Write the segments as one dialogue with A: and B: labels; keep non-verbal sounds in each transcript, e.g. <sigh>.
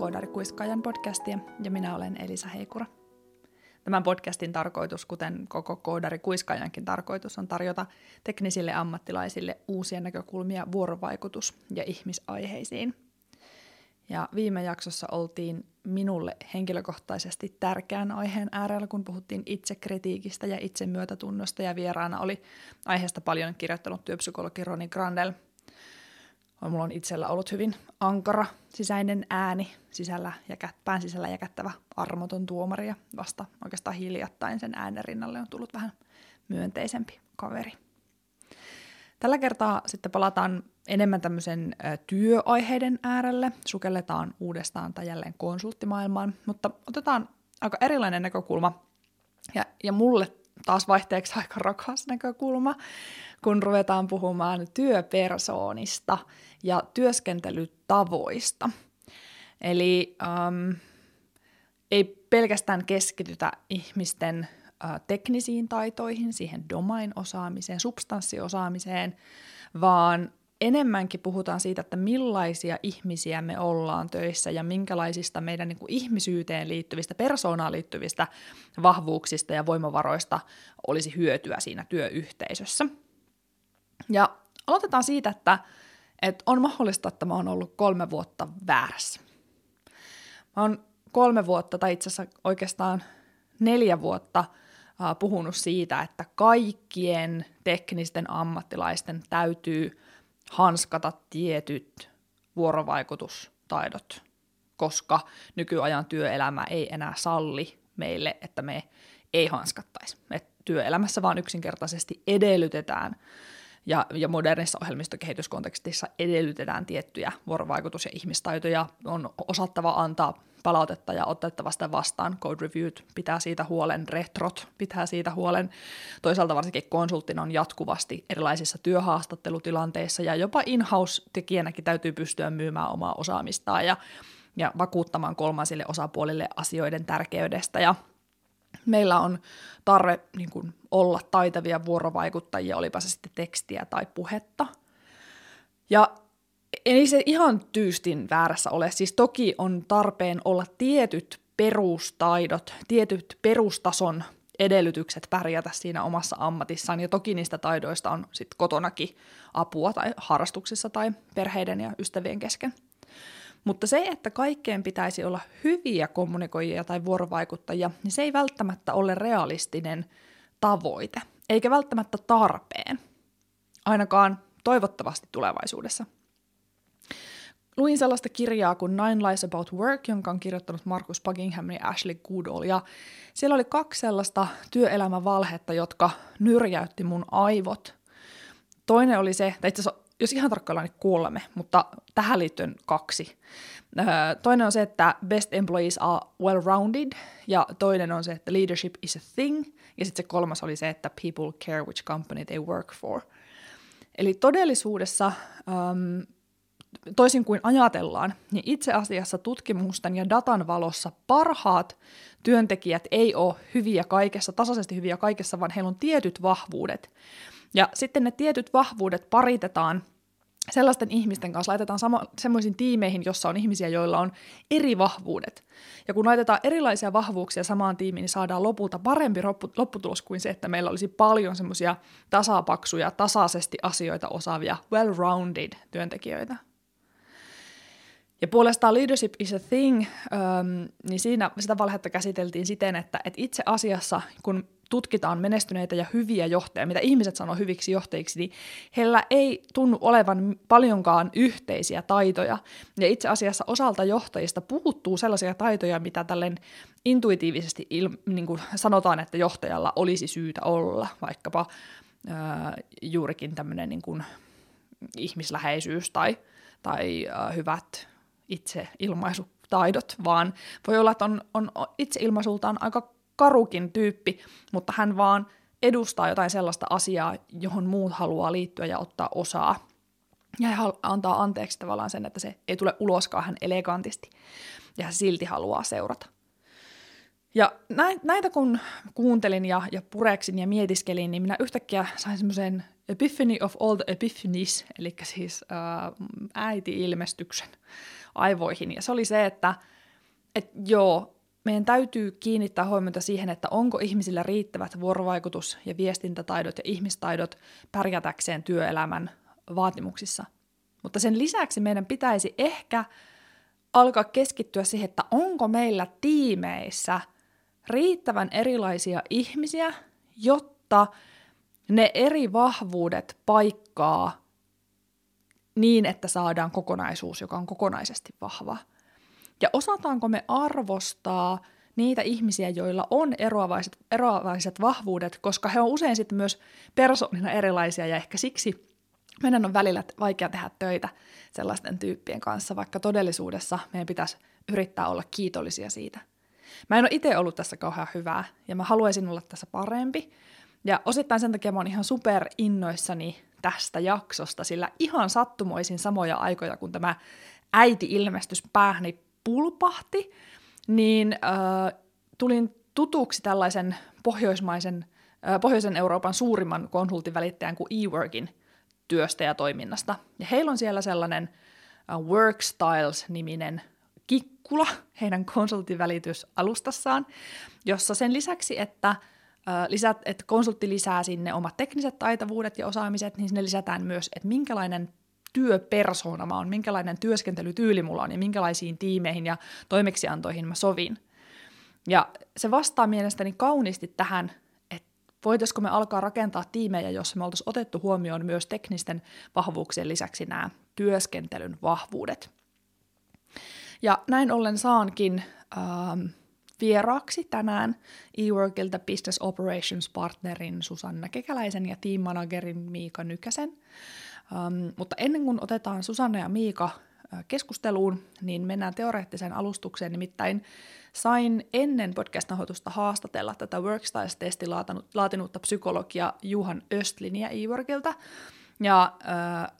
A: Koodarikuiskaajan podcastia ja minä olen Elisa Heikura. Tämän podcastin tarkoitus, kuten koko Koodarikuiskaajankin tarkoitus, on tarjota teknisille ammattilaisille uusia näkökulmia vuorovaikutus- ja ihmisaiheisiin. Ja viime jaksossa oltiin minulle henkilökohtaisesti tärkeän aiheen äärellä, kun puhuttiin itsekritiikistä ja itsemyötätunnosta, ja vieraana oli aiheesta paljon kirjoittanut työpsykologi Roni Grandel – Mulla on itsellä ollut hyvin ankara sisäinen ääni sisällä ja pään sisällä jäkättävä armoton tuomari ja vasta oikeastaan hiljattain sen äänen rinnalle on tullut vähän myönteisempi kaveri. Tällä kertaa sitten palataan enemmän tämmöisen työaiheiden äärelle, sukelletaan uudestaan tai jälleen konsulttimaailmaan, mutta otetaan aika erilainen näkökulma ja, ja mulle taas vaihteeksi aika rakas näkökulma, kun ruvetaan puhumaan työpersoonista ja työskentelytavoista. Eli ähm, ei pelkästään keskitytä ihmisten äh, teknisiin taitoihin, siihen domain-osaamiseen, substanssiosaamiseen, vaan enemmänkin puhutaan siitä, että millaisia ihmisiä me ollaan töissä ja minkälaisista meidän niin kuin ihmisyyteen liittyvistä, persoonaan liittyvistä vahvuuksista ja voimavaroista olisi hyötyä siinä työyhteisössä. Ja aloitetaan siitä, että, että on mahdollista, että mä oon ollut kolme vuotta väärässä. Mä oon kolme vuotta, tai itse asiassa oikeastaan neljä vuotta puhunut siitä, että kaikkien teknisten ammattilaisten täytyy hanskata tietyt vuorovaikutustaidot, koska nykyajan työelämä ei enää salli meille, että me ei hanskattaisi. Me työelämässä vaan yksinkertaisesti edellytetään ja, ja modernissa ohjelmistokehityskontekstissa edellytetään tiettyjä vuorovaikutus- ja ihmistaitoja, on osattava antaa palautetta ja otettava sitä vastaan. Code reviewt pitää siitä huolen, retrot pitää siitä huolen. Toisaalta varsinkin konsulttina on jatkuvasti erilaisissa työhaastattelutilanteissa ja jopa in-house-tekijänäkin täytyy pystyä myymään omaa osaamistaan ja, ja vakuuttamaan kolmansille osapuolille asioiden tärkeydestä ja meillä on tarve niin kuin, olla taitavia vuorovaikuttajia, olipa se sitten tekstiä tai puhetta. Ja ei se ihan tyystin väärässä ole. Siis toki on tarpeen olla tietyt perustaidot, tietyt perustason edellytykset pärjätä siinä omassa ammatissaan, ja toki niistä taidoista on sitten kotonakin apua tai harrastuksissa tai perheiden ja ystävien kesken. Mutta se, että kaikkeen pitäisi olla hyviä kommunikoijia tai vuorovaikuttajia, niin se ei välttämättä ole realistinen tavoite, eikä välttämättä tarpeen. Ainakaan toivottavasti tulevaisuudessa. Luin sellaista kirjaa kuin Nine Lies About Work, jonka on kirjoittanut Markus Buckingham ja Ashley Goodall. Ja siellä oli kaksi sellaista työelämän valhetta, jotka nyrjäytti mun aivot. Toinen oli se, tai itse asiassa jos ihan tarkkaan niin kolme, mutta tähän liittyen kaksi. Toinen on se, että best employees are well-rounded, ja toinen on se, että leadership is a thing, ja sitten se kolmas oli se, että people care which company they work for. Eli todellisuudessa, toisin kuin ajatellaan, niin itse asiassa tutkimusten ja datan valossa parhaat työntekijät ei ole hyviä kaikessa, tasaisesti hyviä kaikessa, vaan heillä on tietyt vahvuudet. Ja sitten ne tietyt vahvuudet paritetaan sellaisten ihmisten kanssa, laitetaan sama, semmoisiin tiimeihin, jossa on ihmisiä, joilla on eri vahvuudet. Ja kun laitetaan erilaisia vahvuuksia samaan tiimiin, niin saadaan lopulta parempi lopputulos kuin se, että meillä olisi paljon semmoisia tasapaksuja, tasaisesti asioita osaavia, well-rounded työntekijöitä. Ja puolestaan Leadership is a Thing, ähm, niin siinä sitä valhetta käsiteltiin siten, että, että itse asiassa kun tutkitaan menestyneitä ja hyviä johtajia, mitä ihmiset sanoo hyviksi johtajiksi, niin heillä ei tunnu olevan paljonkaan yhteisiä taitoja. Ja itse asiassa osalta johtajista puuttuu sellaisia taitoja, mitä tälleen intuitiivisesti il, niin kuin sanotaan, että johtajalla olisi syytä olla, vaikkapa ää, juurikin tämmöinen niin kuin ihmisläheisyys tai, tai ää, hyvät itseilmaisutaidot, vaan voi olla, että on, on itseilmaisultaan aika karukin tyyppi, mutta hän vaan edustaa jotain sellaista asiaa, johon muut haluaa liittyä ja ottaa osaa. Ja hän antaa anteeksi tavallaan sen, että se ei tule uloskaan hän elegantisti. Ja hän silti haluaa seurata. Ja näitä kun kuuntelin ja, ja pureksin ja mietiskelin, niin minä yhtäkkiä sain semmoisen epiphany of all the epiphanies, eli siis ää, äiti-ilmestyksen aivoihin. Ja se oli se, että et joo, meidän täytyy kiinnittää huomiota siihen, että onko ihmisillä riittävät vuorovaikutus- ja viestintätaidot ja ihmistaidot pärjätäkseen työelämän vaatimuksissa. Mutta sen lisäksi meidän pitäisi ehkä alkaa keskittyä siihen, että onko meillä tiimeissä riittävän erilaisia ihmisiä, jotta ne eri vahvuudet paikkaa niin, että saadaan kokonaisuus, joka on kokonaisesti vahva. Ja osataanko me arvostaa niitä ihmisiä, joilla on eroavaiset, eroavaiset vahvuudet, koska he on usein sitten myös persoonina erilaisia ja ehkä siksi meidän on välillä vaikea tehdä töitä sellaisten tyyppien kanssa, vaikka todellisuudessa meidän pitäisi yrittää olla kiitollisia siitä. Mä en ole itse ollut tässä kauhean hyvää ja mä haluaisin olla tässä parempi. Ja osittain sen takia mä oon ihan super innoissani tästä jaksosta, sillä ihan sattumoisin samoja aikoja, kun tämä äiti-ilmestys päähni pulpahti, niin äh, tulin tutuksi tällaisen pohjoismaisen, äh, pohjoisen Euroopan suurimman konsultin välittäjän kuin eWorkin työstä ja toiminnasta. Ja heillä on siellä sellainen uh, Workstyles-niminen kikkula heidän konsulttivälitysalustassaan, jossa sen lisäksi, että lisät, että konsultti lisää sinne omat tekniset taitavuudet ja osaamiset, niin sinne lisätään myös, että minkälainen työpersona mä oon, minkälainen työskentelytyyli mulla on ja minkälaisiin tiimeihin ja toimeksiantoihin mä sovin. Ja se vastaa mielestäni kauniisti tähän, että voitaisiko me alkaa rakentaa tiimejä, jossa me oltaisiin otettu huomioon myös teknisten vahvuuksien lisäksi nämä työskentelyn vahvuudet. Ja näin ollen saankin ähm, vieraaksi tänään eWorkilta Business Operations Partnerin Susanna Kekäläisen ja team managerin Miika Nykäsen. Um, mutta ennen kuin otetaan Susanna ja Miika keskusteluun, niin mennään teoreettiseen alustukseen. Nimittäin sain ennen podcast-nauhoitusta haastatella tätä Workstyles-testi laatinutta psykologia Juhan Östlinia eWorkilta. Ja äh,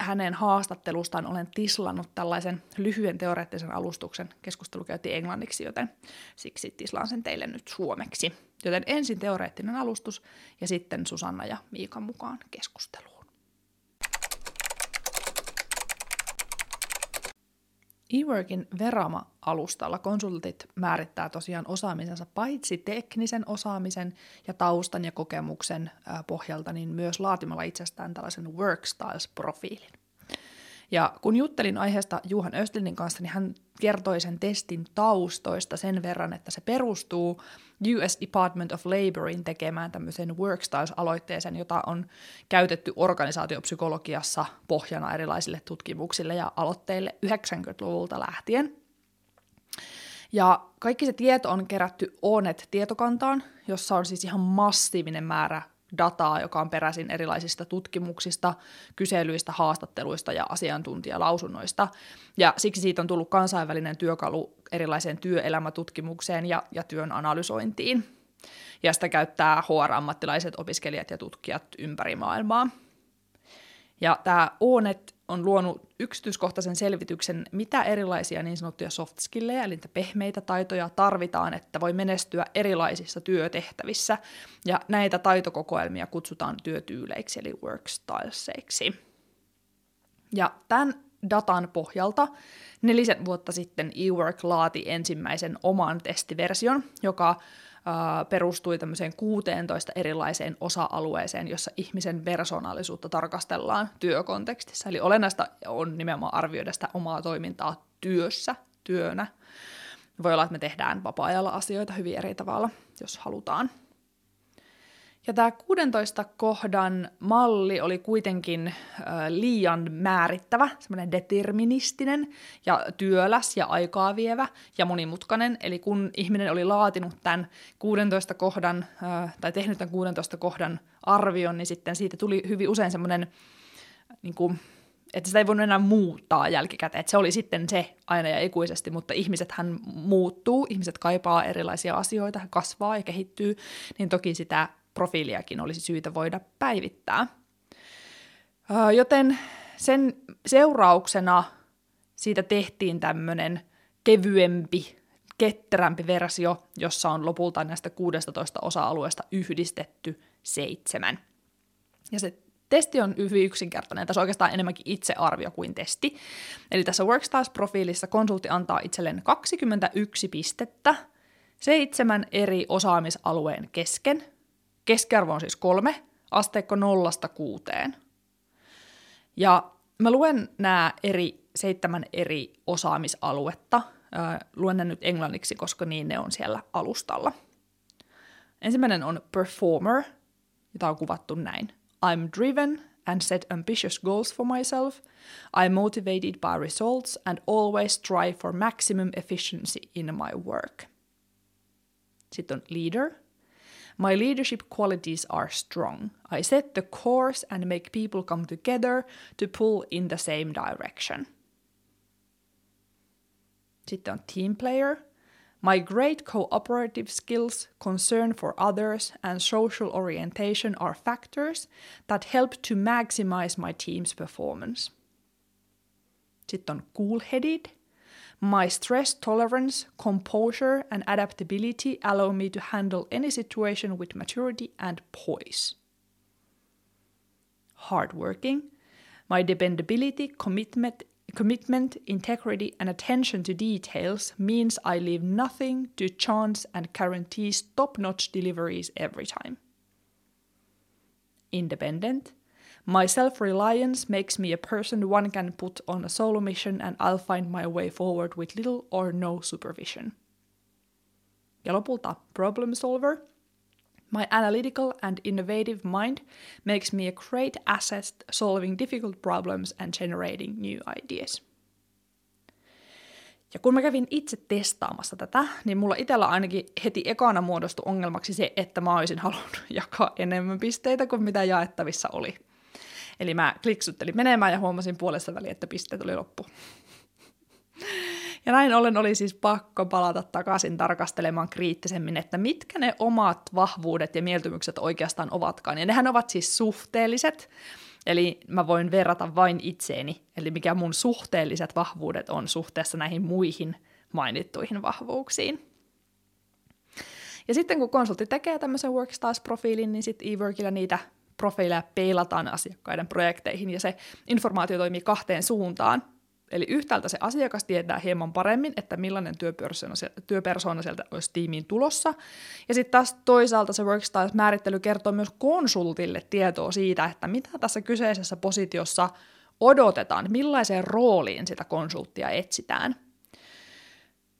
A: hänen haastattelustaan olen tislannut tällaisen lyhyen teoreettisen alustuksen. Keskustelu käytiin englanniksi, joten siksi tislaan sen teille nyt suomeksi. Joten ensin teoreettinen alustus ja sitten Susanna ja Miika mukaan keskusteluun. eWorkin Verama-alustalla konsultit määrittää tosiaan osaamisensa paitsi teknisen osaamisen ja taustan ja kokemuksen pohjalta, niin myös laatimalla itsestään tällaisen Workstyles-profiilin. Ja kun juttelin aiheesta Juhan Östlinin kanssa, niin hän kertoi sen testin taustoista sen verran, että se perustuu US Department of Laborin tekemään tämmöisen Workstyles-aloitteeseen, jota on käytetty organisaatiopsykologiassa pohjana erilaisille tutkimuksille ja aloitteille 90-luvulta lähtien. Ja kaikki se tieto on kerätty ONET-tietokantaan, jossa on siis ihan massiivinen määrä dataa, joka on peräisin erilaisista tutkimuksista, kyselyistä, haastatteluista ja asiantuntijalausunnoista. Ja siksi siitä on tullut kansainvälinen työkalu erilaiseen työelämätutkimukseen ja, ja työn analysointiin. Ja sitä käyttää HR-ammattilaiset, opiskelijat ja tutkijat ympäri maailmaa. Ja tämä ONET on luonut yksityiskohtaisen selvityksen, mitä erilaisia niin sanottuja soft skillejä, eli pehmeitä taitoja tarvitaan, että voi menestyä erilaisissa työtehtävissä. Ja näitä taitokokoelmia kutsutaan työtyyleiksi, eli workstyleseiksi. Ja tämän datan pohjalta nelisen vuotta sitten eWork laati ensimmäisen oman testiversion, joka perustui tämmöiseen 16 erilaiseen osa-alueeseen, jossa ihmisen persoonallisuutta tarkastellaan työkontekstissa. Eli olennaista on nimenomaan arvioida sitä omaa toimintaa työssä, työnä. Voi olla, että me tehdään vapaa-ajalla asioita hyvin eri tavalla, jos halutaan. Ja tämä 16 kohdan malli oli kuitenkin liian määrittävä, semmoinen deterministinen ja työläs ja aikaa vievä ja monimutkainen. Eli kun ihminen oli laatinut tämän 16 kohdan tai tehnyt tämän 16 kohdan arvion, niin sitten siitä tuli hyvin usein semmoinen, niin kuin, että sitä ei voinut enää muuttaa jälkikäteen. Että se oli sitten se aina ja ikuisesti, mutta ihmiset hän muuttuu, ihmiset kaipaa erilaisia asioita, kasvaa ja kehittyy, niin toki sitä profiiliakin olisi syytä voida päivittää. Joten sen seurauksena siitä tehtiin tämmöinen kevyempi, ketterämpi versio, jossa on lopulta näistä 16 osa-alueesta yhdistetty seitsemän. Ja se Testi on hyvin yksinkertainen, tässä on oikeastaan enemmänkin itsearvio kuin testi. Eli tässä Workstars-profiilissa konsultti antaa itselleen 21 pistettä seitsemän eri osaamisalueen kesken. Keskiarvo on siis kolme, asteikko nollasta kuuteen. Ja mä luen nämä eri, seitsemän eri osaamisaluetta. luen ne nyt englanniksi, koska niin ne on siellä alustalla. Ensimmäinen on performer, jota on kuvattu näin. I'm driven and set ambitious goals for myself. I'm motivated by results and always strive for maximum efficiency in my work. Sitten on leader – My leadership qualities are strong. I set the course and make people come together to pull in the same direction. Sitten on team player. My great cooperative skills, concern for others, and social orientation are factors that help to maximize my team's performance. Sitten on cool-headed. My stress tolerance, composure, and adaptability allow me to handle any situation with maturity and poise. Hardworking. My dependability, commitment, commitment, integrity, and attention to details means I leave nothing to chance and guarantees top notch deliveries every time. Independent. My self reliance makes me a person one can put on a solo mission, and I'll find my way forward with little or no supervision. Ja lopulta problem solver. My analytical and innovative mind makes me a great asset solving difficult problems and generating new ideas. Ja kun mä kävin itse testaamassa tätä, niin mulla itsellä ainakin heti ekana muodostui ongelmaksi se, että mä olisin halunnut <laughs> jakaa enemmän pisteitä kuin mitä jaettavissa oli. Eli mä kliksuttelin menemään ja huomasin puolessa väliin, että pisteet oli loppu. Ja näin ollen oli siis pakko palata takaisin tarkastelemaan kriittisemmin, että mitkä ne omat vahvuudet ja mieltymykset oikeastaan ovatkaan. Ja nehän ovat siis suhteelliset, eli mä voin verrata vain itseeni, eli mikä mun suhteelliset vahvuudet on suhteessa näihin muihin mainittuihin vahvuuksiin. Ja sitten kun konsultti tekee tämmöisen Workstars-profiilin, niin sitten eWorkilla niitä profiileja peilataan asiakkaiden projekteihin, ja se informaatio toimii kahteen suuntaan. Eli yhtäältä se asiakas tietää hieman paremmin, että millainen työpersona, sieltä olisi tiimiin tulossa. Ja sitten taas toisaalta se Workstyle-määrittely kertoo myös konsultille tietoa siitä, että mitä tässä kyseisessä positiossa odotetaan, millaiseen rooliin sitä konsulttia etsitään.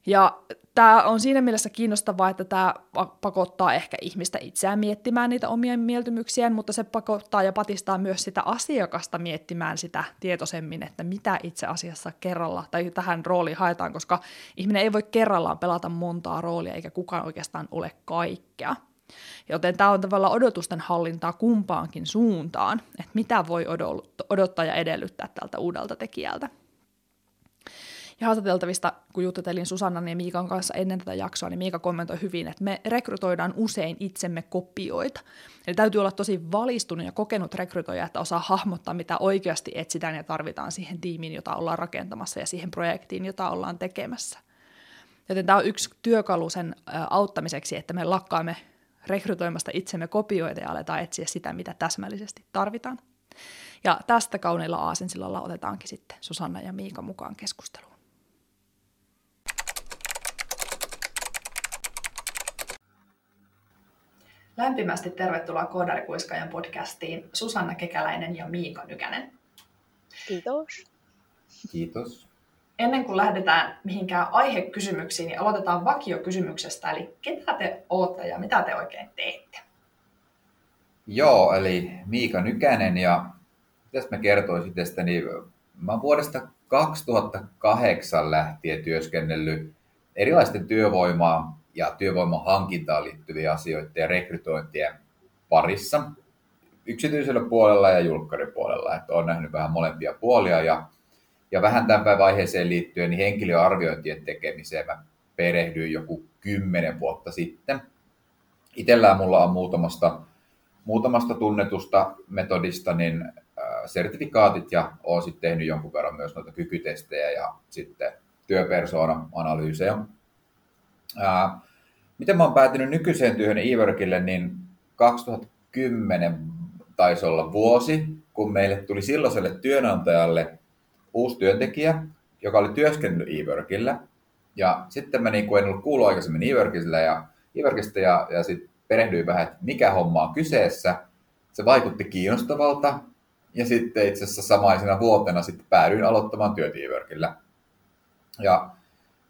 A: Ja tämä on siinä mielessä kiinnostavaa, että tämä pakottaa ehkä ihmistä itseään miettimään niitä omia mieltymyksiään, mutta se pakottaa ja patistaa myös sitä asiakasta miettimään sitä tietoisemmin, että mitä itse asiassa kerralla tai tähän rooliin haetaan, koska ihminen ei voi kerrallaan pelata montaa roolia eikä kukaan oikeastaan ole kaikkea. Joten tämä on tavallaan odotusten hallintaa kumpaankin suuntaan, että mitä voi odottaa ja edellyttää tältä uudelta tekijältä. Ja haastateltavista, kun juttelin Susannan ja Miikan kanssa ennen tätä jaksoa, niin Miika kommentoi hyvin, että me rekrytoidaan usein itsemme kopioita. Eli täytyy olla tosi valistunut ja kokenut rekrytoija, että osaa hahmottaa, mitä oikeasti etsitään ja tarvitaan siihen tiimiin, jota ollaan rakentamassa ja siihen projektiin, jota ollaan tekemässä. Joten tämä on yksi työkalu sen auttamiseksi, että me lakkaamme rekrytoimasta itsemme kopioita ja aletaan etsiä sitä, mitä täsmällisesti tarvitaan. Ja tästä kauniilla aasinsillalla otetaankin sitten Susanna ja Miika mukaan keskusteluun. Lämpimästi tervetuloa Koodarikuiskajan podcastiin Susanna Kekäläinen ja Miika Nykänen.
B: Kiitos.
C: Kiitos.
A: Ennen kuin lähdetään mihinkään aihekysymyksiin, niin aloitetaan vakiokysymyksestä. Eli ketä te olette ja mitä te oikein teette?
C: Joo, eli Miika Nykänen ja mitäs mä kertoisin tästä, niin mä oon vuodesta 2008 lähtien työskennellyt erilaisten työvoimaa ja työvoiman hankintaan liittyviä asioita ja rekrytointien parissa yksityisellä puolella ja julkkaripuolella. Että olen nähnyt vähän molempia puolia ja, ja vähän tämän päivän vaiheeseen liittyen niin henkilöarviointien tekemiseen mä perehdyin joku kymmenen vuotta sitten. Itellään mulla on muutamasta, muutamasta tunnetusta metodista niin äh, sertifikaatit ja olen sitten tehnyt jonkun verran myös noita kykytestejä ja sitten työpersona-analyysejä. Ää, miten mä oon päätynyt nykyiseen työhön eWorkille, niin 2010 taisi olla vuosi, kun meille tuli silloiselle työnantajalle uusi työntekijä, joka oli työskennellyt e Ja sitten mä niin kuin en ollut kuullut aikaisemmin e ja, e ja, ja sitten perehdyin vähän, että mikä homma on kyseessä. Se vaikutti kiinnostavalta. Ja sitten itse asiassa samaisena vuotena sitten päädyin aloittamaan työt e Ja,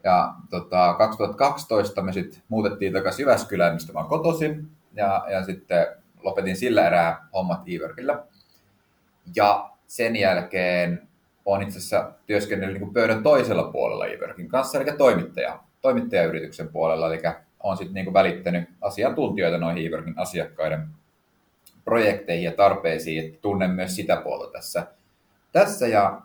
C: ja tota, 2012 me sitten muutettiin takaisin Jyväskylään, mistä mä kotoisin. Ja, ja sitten lopetin sillä erää hommat e Ja sen jälkeen olen itse asiassa työskennellyt niin pöydän toisella puolella e kanssa, eli toimittaja, toimittajayrityksen puolella, eli olen sitten niin välittänyt asiantuntijoita noihin e asiakkaiden projekteihin ja tarpeisiin, että tunnen myös sitä puolta tässä. tässä ja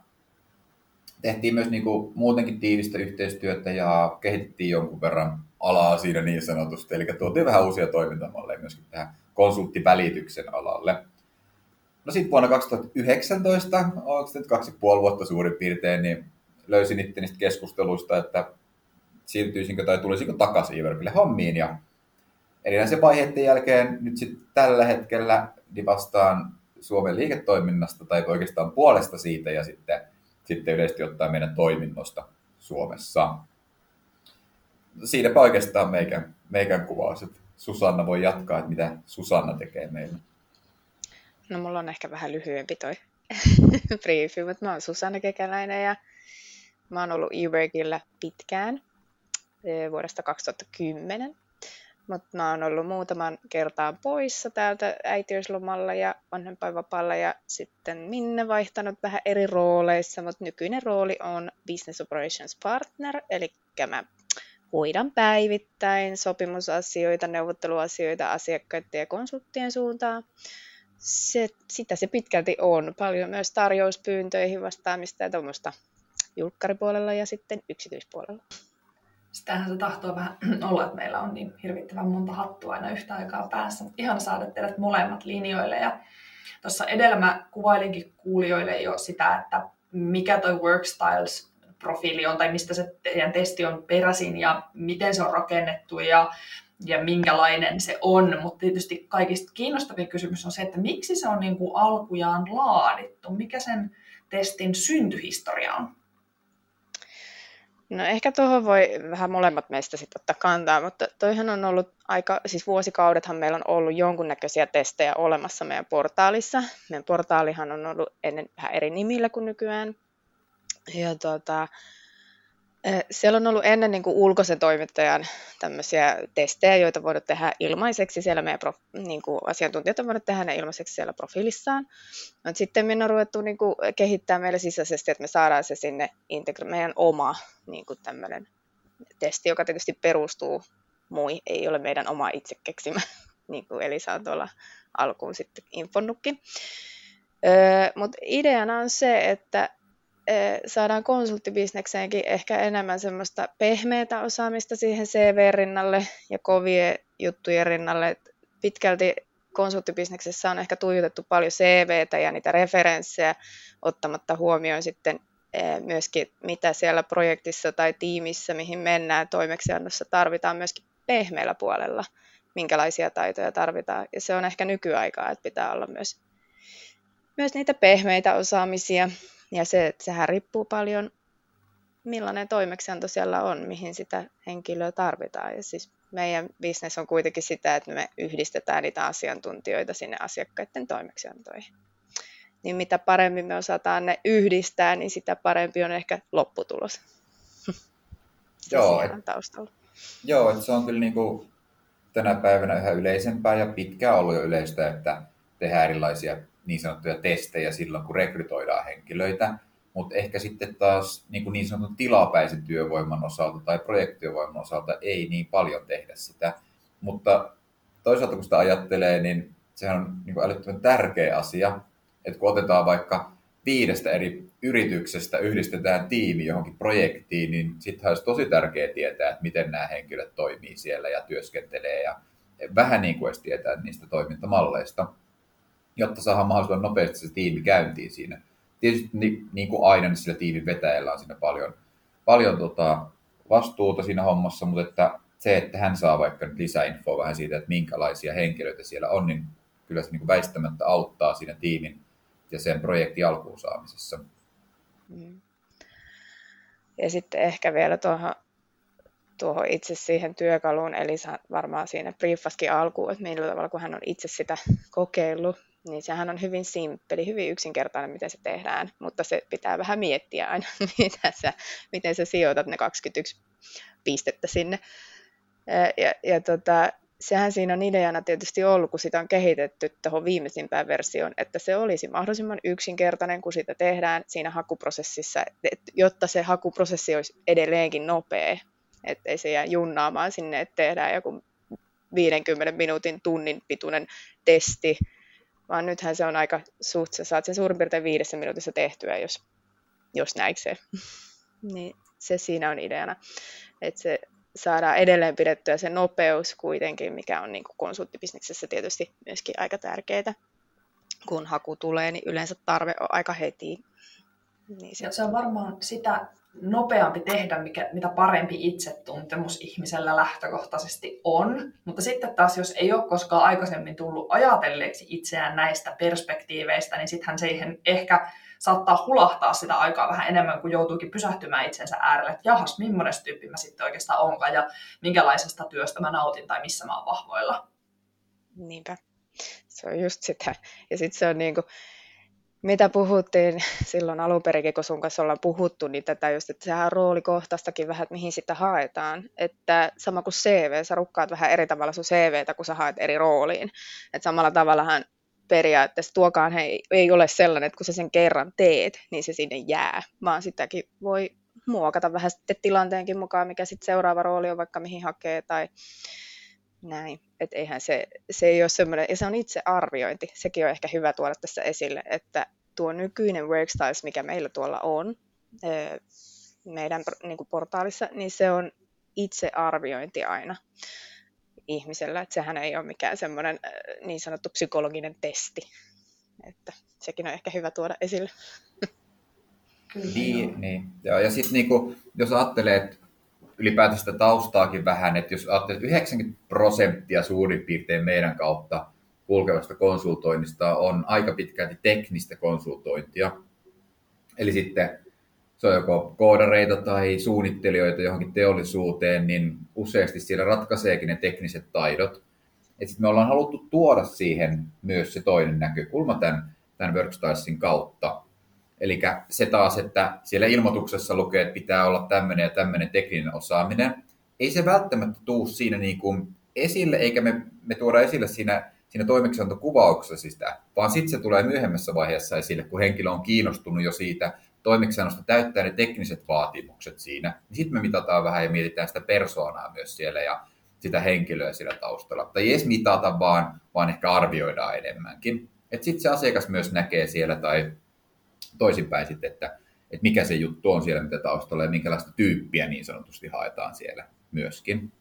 C: tehtiin myös niin kuin muutenkin tiivistä yhteistyötä ja kehitettiin jonkun verran alaa siinä niin sanotusti, eli tuotiin vähän uusia toimintamalleja myöskin tähän konsulttivälityksen alalle. No sitten vuonna 2019, onko nyt kaksi ja puoli vuotta suurin piirtein, niin löysin itse niistä keskusteluista, että siirtyisinkö tai tulisinko takaisin Iverkille hommiin. Ja erinäisen vaiheiden jälkeen nyt sitten tällä hetkellä vastaan Suomen liiketoiminnasta tai oikeastaan puolesta siitä ja sitten, sitten yleisesti ottaa meidän toiminnosta Suomessa. Siinäpä oikeastaan meikän, meikän kuvaus. Susanna voi jatkaa, että mitä Susanna tekee meille.
B: No mulla on ehkä vähän lyhyempi toi <laughs> briefi, mutta mä oon Susanna Kekäläinen ja mä oon ollut e pitkään vuodesta 2010. Mutta mä oon ollut muutaman kertaan poissa täältä äitiyslomalla ja vanhempainvapaalla ja sitten Minne vaihtanut vähän eri rooleissa, mutta nykyinen rooli on Business Operations Partner, eli mä hoidan päivittäin sopimusasioita, neuvotteluasioita asiakkaiden ja konsulttien suuntaan se, sitä se pitkälti on. Paljon myös tarjouspyyntöihin vastaamista ja tuommoista julkkaripuolella ja sitten yksityispuolella.
A: Sitähän se tahtoo vähän <clears throat> olla, että meillä on niin hirvittävän monta hattua aina yhtä aikaa päässä. Ihan saada teidät molemmat linjoille. Ja tuossa edellä mä kuvailinkin kuulijoille jo sitä, että mikä toi Workstyles profiili on tai mistä se teidän testi on peräisin ja miten se on rakennettu ja ja minkälainen se on, mutta tietysti kaikista kiinnostavin kysymys on se, että miksi se on niin kuin alkujaan laadittu, mikä sen testin syntyhistoria on?
B: No ehkä tuohon voi vähän molemmat meistä sitten ottaa kantaa, mutta toihan on ollut aika, siis vuosikaudethan meillä on ollut jonkunnäköisiä testejä olemassa meidän portaalissa. Meidän portaalihan on ollut ennen vähän eri nimillä kuin nykyään. Ja tuota, siellä on ollut ennen niin kuin ulkoisen toimittajan tämmöisiä testejä, joita voidaan tehdä ilmaiseksi. Siellä meidän prof, niin kuin asiantuntijat on voinut tehdä ne ilmaiseksi siellä profiilissaan. Mutta sitten me on ruvettu niin kuin, kehittää meille sisäisesti, että me saadaan se sinne integra- meidän oma niin kuin tämmöinen testi, joka tietysti perustuu mui, ei ole meidän oma itse keksimä, <laughs> niin kuin Elisa on tuolla alkuun sitten infonnutkin. Öö, Mutta ideana on se, että saadaan konsulttibisnekseenkin ehkä enemmän semmoista pehmeätä osaamista siihen CV-rinnalle ja kovien juttujen rinnalle. Pitkälti konsulttibisneksessä on ehkä tuijotettu paljon CVtä ja niitä referenssejä ottamatta huomioon sitten myöskin, mitä siellä projektissa tai tiimissä, mihin mennään toimeksiannossa, tarvitaan myöskin pehmeällä puolella, minkälaisia taitoja tarvitaan. Ja se on ehkä nykyaikaa, että pitää olla myös, myös niitä pehmeitä osaamisia, ja se, sehän riippuu paljon, millainen toimeksianto siellä on, mihin sitä henkilöä tarvitaan. Ja siis meidän bisnes on kuitenkin sitä, että me yhdistetään niitä asiantuntijoita sinne asiakkaiden toimeksiantoihin. Niin mitä paremmin me osataan ne yhdistää, niin sitä parempi on ehkä lopputulos. <laughs>
C: Joo, et, taustalla. Joo, että se on kyllä niin kuin tänä päivänä yhä yleisempää ja pitkään ollut jo yleistä, että tehdään erilaisia niin sanottuja testejä silloin, kun rekrytoidaan henkilöitä, mutta ehkä sitten taas niin, kuin niin sanotun tilapäisen työvoiman osalta tai projektityövoiman osalta ei niin paljon tehdä sitä. Mutta toisaalta kun sitä ajattelee, niin sehän on niin kuin älyttömän tärkeä asia, että kun otetaan vaikka viidestä eri yrityksestä yhdistetään tiimi johonkin projektiin, niin sittenhän olisi tosi tärkeää tietää, että miten nämä henkilöt toimii siellä ja työskentelee. Ja vähän niin kuin edes tietää niistä toimintamalleista jotta saadaan mahdollisimman nopeasti se tiimi käyntiin siinä. Tietysti niin, niin kuin aina, niin sillä tiimin vetäjällä on siinä paljon, paljon tota, vastuuta siinä hommassa, mutta että se, että hän saa vaikka nyt lisäinfoa vähän siitä, että minkälaisia henkilöitä siellä on, niin kyllä se niin kuin väistämättä auttaa siinä tiimin ja sen projektin alkuun saamisessa. Mm.
B: Ja sitten ehkä vielä tuohon, tuohon itse siihen työkaluun, eli varmaan siinä briefaskin alkuun, että millä tavalla kun hän on itse sitä kokeillut, niin sehän on hyvin simppeli, hyvin yksinkertainen, miten se tehdään, mutta se pitää vähän miettiä aina, <laughs> mitä sä, miten sä sijoitat ne 21 pistettä sinne. Ja, ja, ja tota, sehän siinä on ideana tietysti ollut, kun sitä on kehitetty tuohon viimeisimpään versioon, että se olisi mahdollisimman yksinkertainen, kun sitä tehdään siinä hakuprosessissa, jotta se hakuprosessi olisi edelleenkin nopea, ettei se jää junnaamaan sinne, että tehdään joku 50 minuutin tunnin pituinen testi, vaan nythän se on aika suht, sä saat sen suurin piirtein viidessä minuutissa tehtyä, jos, jos näikseen. <laughs> niin se siinä on ideana, että se saadaan edelleen pidettyä se nopeus kuitenkin, mikä on niin konsulttibisneksessä tietysti myöskin aika tärkeää. Kun haku tulee, niin yleensä tarve on aika heti.
A: Niin se... se on varmaan sitä nopeampi tehdä, mikä, mitä parempi itsetuntemus ihmisellä lähtökohtaisesti on. Mutta sitten taas, jos ei ole koskaan aikaisemmin tullut ajatelleeksi itseään näistä perspektiiveistä, niin sittenhän siihen ehkä saattaa hulahtaa sitä aikaa vähän enemmän, kun joutuukin pysähtymään itsensä äärelle, että jahas, millainen tyyppi mä sitten oikeastaan onkaan ja minkälaisesta työstä mä nautin tai missä mä oon vahvoilla.
B: Niinpä. Se on just sitä. Ja sitten se on niin kuin, mitä puhuttiin <laughs> silloin alun perin, kun sun kanssa ollaan puhuttu, niin tätä just, että sehän on roolikohtaistakin vähän, että mihin sitä haetaan. Että sama kuin CV, sä rukkaat vähän eri tavalla sun CVtä, kun sä haet eri rooliin. Että samalla tavallahan periaatteessa tuokaan ei, ei ole sellainen, että kun sä sen kerran teet, niin se sinne jää, vaan sitäkin voi muokata vähän sitten tilanteenkin mukaan, mikä sitten seuraava rooli on vaikka mihin hakee tai näin. Että eihän se, se ei ole semmoinen, ja se on itse arviointi, sekin on ehkä hyvä tuoda tässä esille, että tuo nykyinen workstyles, mikä meillä tuolla on, meidän niin kuin portaalissa, niin se on itse arviointi aina ihmisellä, että sehän ei ole mikään semmoinen niin sanottu psykologinen testi, että sekin on ehkä hyvä tuoda esille.
C: Kyllä, niin, niin. Ja, ja sitten niinku, jos ajattelee, että ylipäätään sitä taustaakin vähän, että jos ajattelee, että 90 prosenttia suurin piirtein meidän kautta kulkevasta konsultoinnista on aika pitkälti teknistä konsultointia. Eli sitten se on joko koodareita tai suunnittelijoita johonkin teollisuuteen, niin useasti siellä ratkaiseekin ne tekniset taidot. Et sit me ollaan haluttu tuoda siihen myös se toinen näkökulma tämän, tämän Workstylesin kautta. Eli se taas, että siellä ilmoituksessa lukee, että pitää olla tämmöinen ja tämmöinen tekninen osaaminen, ei se välttämättä tuu siinä niin kuin esille, eikä me, me tuoda esille siinä, siinä toimeksiantokuvauksessa sitä, vaan sitten se tulee myöhemmässä vaiheessa esille, kun henkilö on kiinnostunut jo siitä toimeksiannosta täyttää ne tekniset vaatimukset siinä, niin sitten me mitataan vähän ja mietitään sitä persoonaa myös siellä ja sitä henkilöä siellä taustalla. Tai ei edes mitata vaan, vaan ehkä arvioidaan enemmänkin. Että sitten se asiakas myös näkee siellä tai toisinpäin sitten, että, että mikä se juttu on siellä, mitä taustalla ja minkälaista tyyppiä niin sanotusti haetaan siellä myöskin.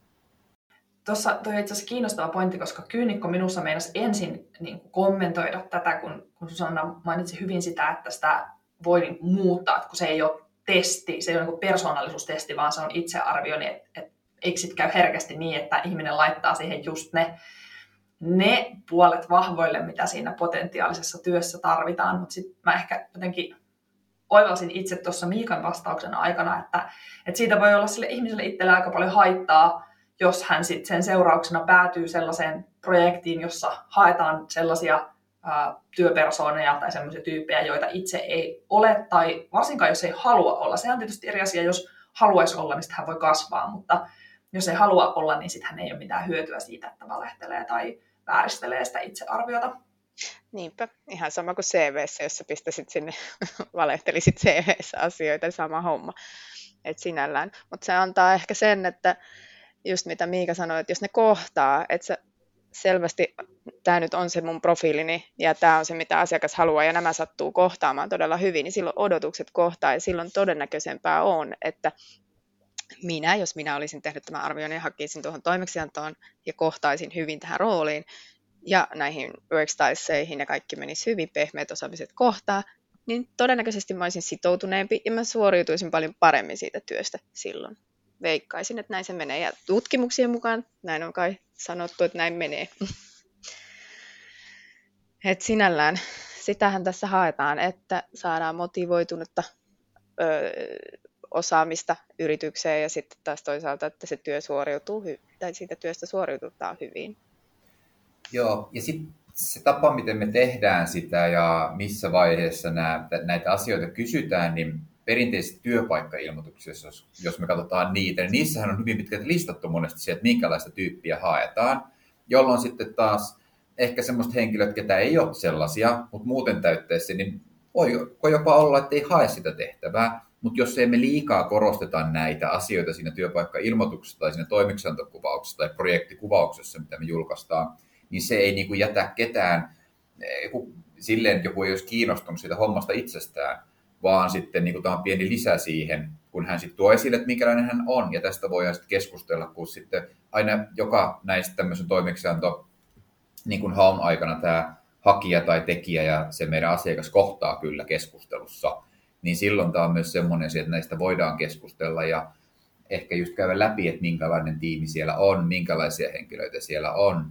A: Tuossa toi itse asiassa kiinnostava pointti, koska kyynikko minussa meinasi ensin niin kommentoida tätä, kun, kun Susanna mainitsi hyvin sitä, että sitä voi muuttaa, että kun se ei ole testi, se ei ole niin persoonallisuustesti, vaan se on itsearvio, niin että et, eikö sitten käy herkästi niin, että ihminen laittaa siihen just ne, ne puolet vahvoille, mitä siinä potentiaalisessa työssä tarvitaan, mutta sitten mä ehkä jotenkin oivalsin itse tuossa Miikan vastauksen aikana, että, että siitä voi olla sille ihmiselle itselle aika paljon haittaa, jos hän sitten sen seurauksena päätyy sellaiseen projektiin, jossa haetaan sellaisia työpersooneja tai sellaisia tyyppejä, joita itse ei ole, tai varsinkaan jos ei halua olla. Se on tietysti eri asia, jos haluaisi olla, niin hän voi kasvaa, mutta jos ei halua olla, niin sitten hän ei ole mitään hyötyä siitä, että valehtelee tai vääristelee sitä itsearviota.
B: Niinpä, ihan sama kuin CVssä, jos sä pistäisit sinne, <laughs> valehtelisit CVssä asioita, sama homma. Et sinällään. Mutta se antaa ehkä sen, että just mitä Miika sanoi, että jos ne kohtaa, että sä selvästi tämä nyt on se mun profiilini ja tämä on se, mitä asiakas haluaa ja nämä sattuu kohtaamaan todella hyvin, niin silloin odotukset kohtaa ja silloin todennäköisempää on, että minä, jos minä olisin tehnyt tämän arvioinnin ja hakisin tuohon toimeksiantoon ja kohtaisin hyvin tähän rooliin ja näihin workstyleseihin ja kaikki menisi hyvin, pehmeät osaamiset kohtaa, niin todennäköisesti mä olisin sitoutuneempi ja mä suoriutuisin paljon paremmin siitä työstä silloin veikkaisin, että näin se menee. Ja tutkimuksien mukaan näin on kai sanottu, että näin menee. <laughs> Et sinällään sitähän tässä haetaan, että saadaan motivoitunutta osaamista yritykseen ja sitten taas toisaalta, että se työ suoriutuu tai siitä työstä suoriututaan hyvin.
C: Joo, ja sitten se tapa, miten me tehdään sitä ja missä vaiheessa nää, näitä asioita kysytään, niin perinteisissä työpaikkailmoituksissa, jos, jos me katsotaan niitä, niin niissähän on hyvin pitkälti listattu monesti se, että minkälaista tyyppiä haetaan, jolloin sitten taas ehkä semmoiset henkilöt, ketä ei ole sellaisia, mutta muuten täyttäisi, niin voi jopa olla, että ei hae sitä tehtävää, mutta jos emme liikaa korosteta näitä asioita siinä työpaikka-ilmoituksessa tai siinä toimiksantokuvauksessa tai projektikuvauksessa, mitä me julkaistaan, niin se ei niin kuin jätä ketään eh, silleen, että joku ei olisi kiinnostunut siitä hommasta itsestään, vaan sitten niin kuin tämä pieni lisä siihen, kun hän sitten tuo esille, että minkälainen hän on, ja tästä voidaan sitten keskustella, kun sitten aina joka näistä tämmöisen toimeksianto niin kuin haun aikana tämä hakija tai tekijä ja se meidän asiakas kohtaa kyllä keskustelussa, niin silloin tämä on myös semmoinen asia, että näistä voidaan keskustella ja ehkä just käydä läpi, että minkälainen tiimi siellä on, minkälaisia henkilöitä siellä on.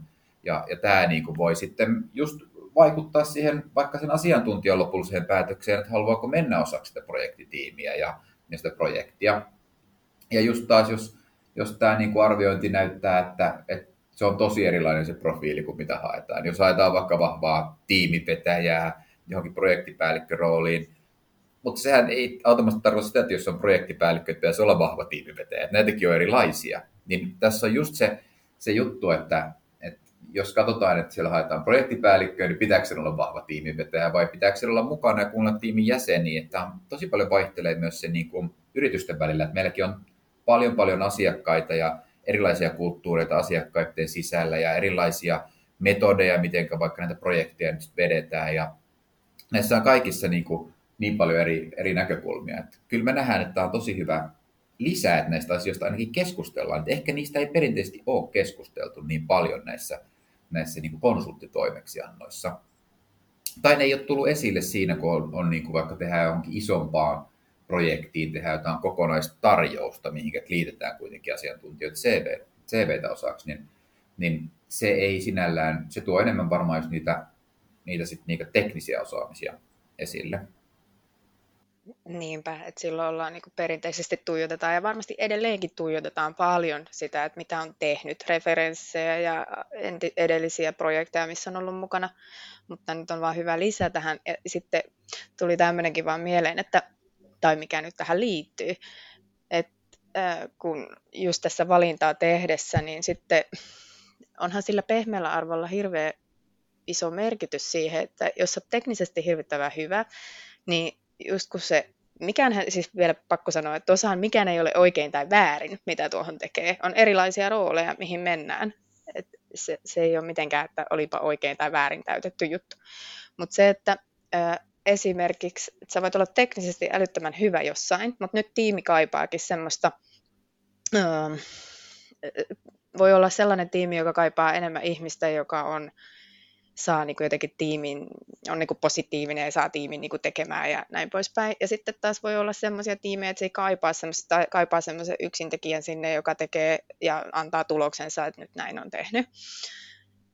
C: Ja, ja tämä niin kuin voi sitten just vaikuttaa siihen vaikka sen asiantuntijan lopulliseen päätökseen, että haluaako mennä osaksi sitä projektitiimiä ja, ja sitä projektia. Ja just taas, jos, jos tämä niin kuin arviointi näyttää, että, että se on tosi erilainen se profiili kuin mitä haetaan. Jos haetaan vaikka vahvaa tiimipetäjää johonkin projektipäällikkörooliin, mutta sehän ei automaattisesti tarkoita sitä, että jos on projektipäällikkö, että pitäisi olla vahva tiimivetäjä. Näitäkin on erilaisia. Niin tässä on just se, se juttu, että, että jos katsotaan, että siellä haetaan projektipäällikköä, niin pitääkö sen olla vahva tiimivetäjä vai pitääkö sen olla mukana ja kuunnella tiimin jäseniä. Että tosi paljon vaihtelee myös se niin kuin yritysten välillä. Että meilläkin on paljon paljon asiakkaita ja erilaisia kulttuureita asiakkaiden sisällä ja erilaisia metodeja, miten vaikka näitä projekteja nyt vedetään. Ja näissä on kaikissa niin kuin niin paljon eri, eri näkökulmia. Että kyllä me nähdään, että tämä on tosi hyvä lisää, että näistä asioista ainakin keskustellaan. Että ehkä niistä ei perinteisesti ole keskusteltu niin paljon näissä, näissä niin kuin konsulttitoimeksiannoissa. Tai ne ei ole tullut esille siinä, kun on, on niin kuin vaikka tehdään johonkin isompaan projektiin, tehdään jotain kokonaistarjousta, mihin liitetään kuitenkin asiantuntijoita CV, CVtä osaksi, niin, niin se ei sinällään, se tuo enemmän varmaan just niitä, niitä, sit, niitä teknisiä osaamisia esille.
B: Niinpä, että silloin ollaan niin perinteisesti tuijotetaan ja varmasti edelleenkin tuijotetaan paljon sitä, että mitä on tehnyt, referenssejä ja edellisiä projekteja, missä on ollut mukana, mutta nyt on vaan hyvä lisä tähän. Ja sitten tuli tämmöinenkin vaan mieleen, että, tai mikä nyt tähän liittyy, että kun just tässä valintaa tehdessä, niin sitten onhan sillä pehmeällä arvolla hirveä iso merkitys siihen, että jos on teknisesti hirvittävän hyvä, niin just kun se, mikään, siis vielä pakko sanoa, että tuossahan mikään ei ole oikein tai väärin, mitä tuohon tekee. On erilaisia rooleja, mihin mennään. Et se, se ei ole mitenkään, että olipa oikein tai väärin täytetty juttu. Mutta se, että ää, esimerkiksi, että sä voit olla teknisesti älyttömän hyvä jossain, mutta nyt tiimi kaipaakin semmoista, ää, voi olla sellainen tiimi, joka kaipaa enemmän ihmistä, joka on saa niin kuin jotenkin tiimin, on niin kuin positiivinen ja saa tiimin niin kuin tekemään ja näin poispäin. Ja sitten taas voi olla sellaisia tiimejä, että se ei kaipaa, semmoista, kaipaa semmoisen yksintekijän sinne, joka tekee ja antaa tuloksensa, että nyt näin on tehnyt.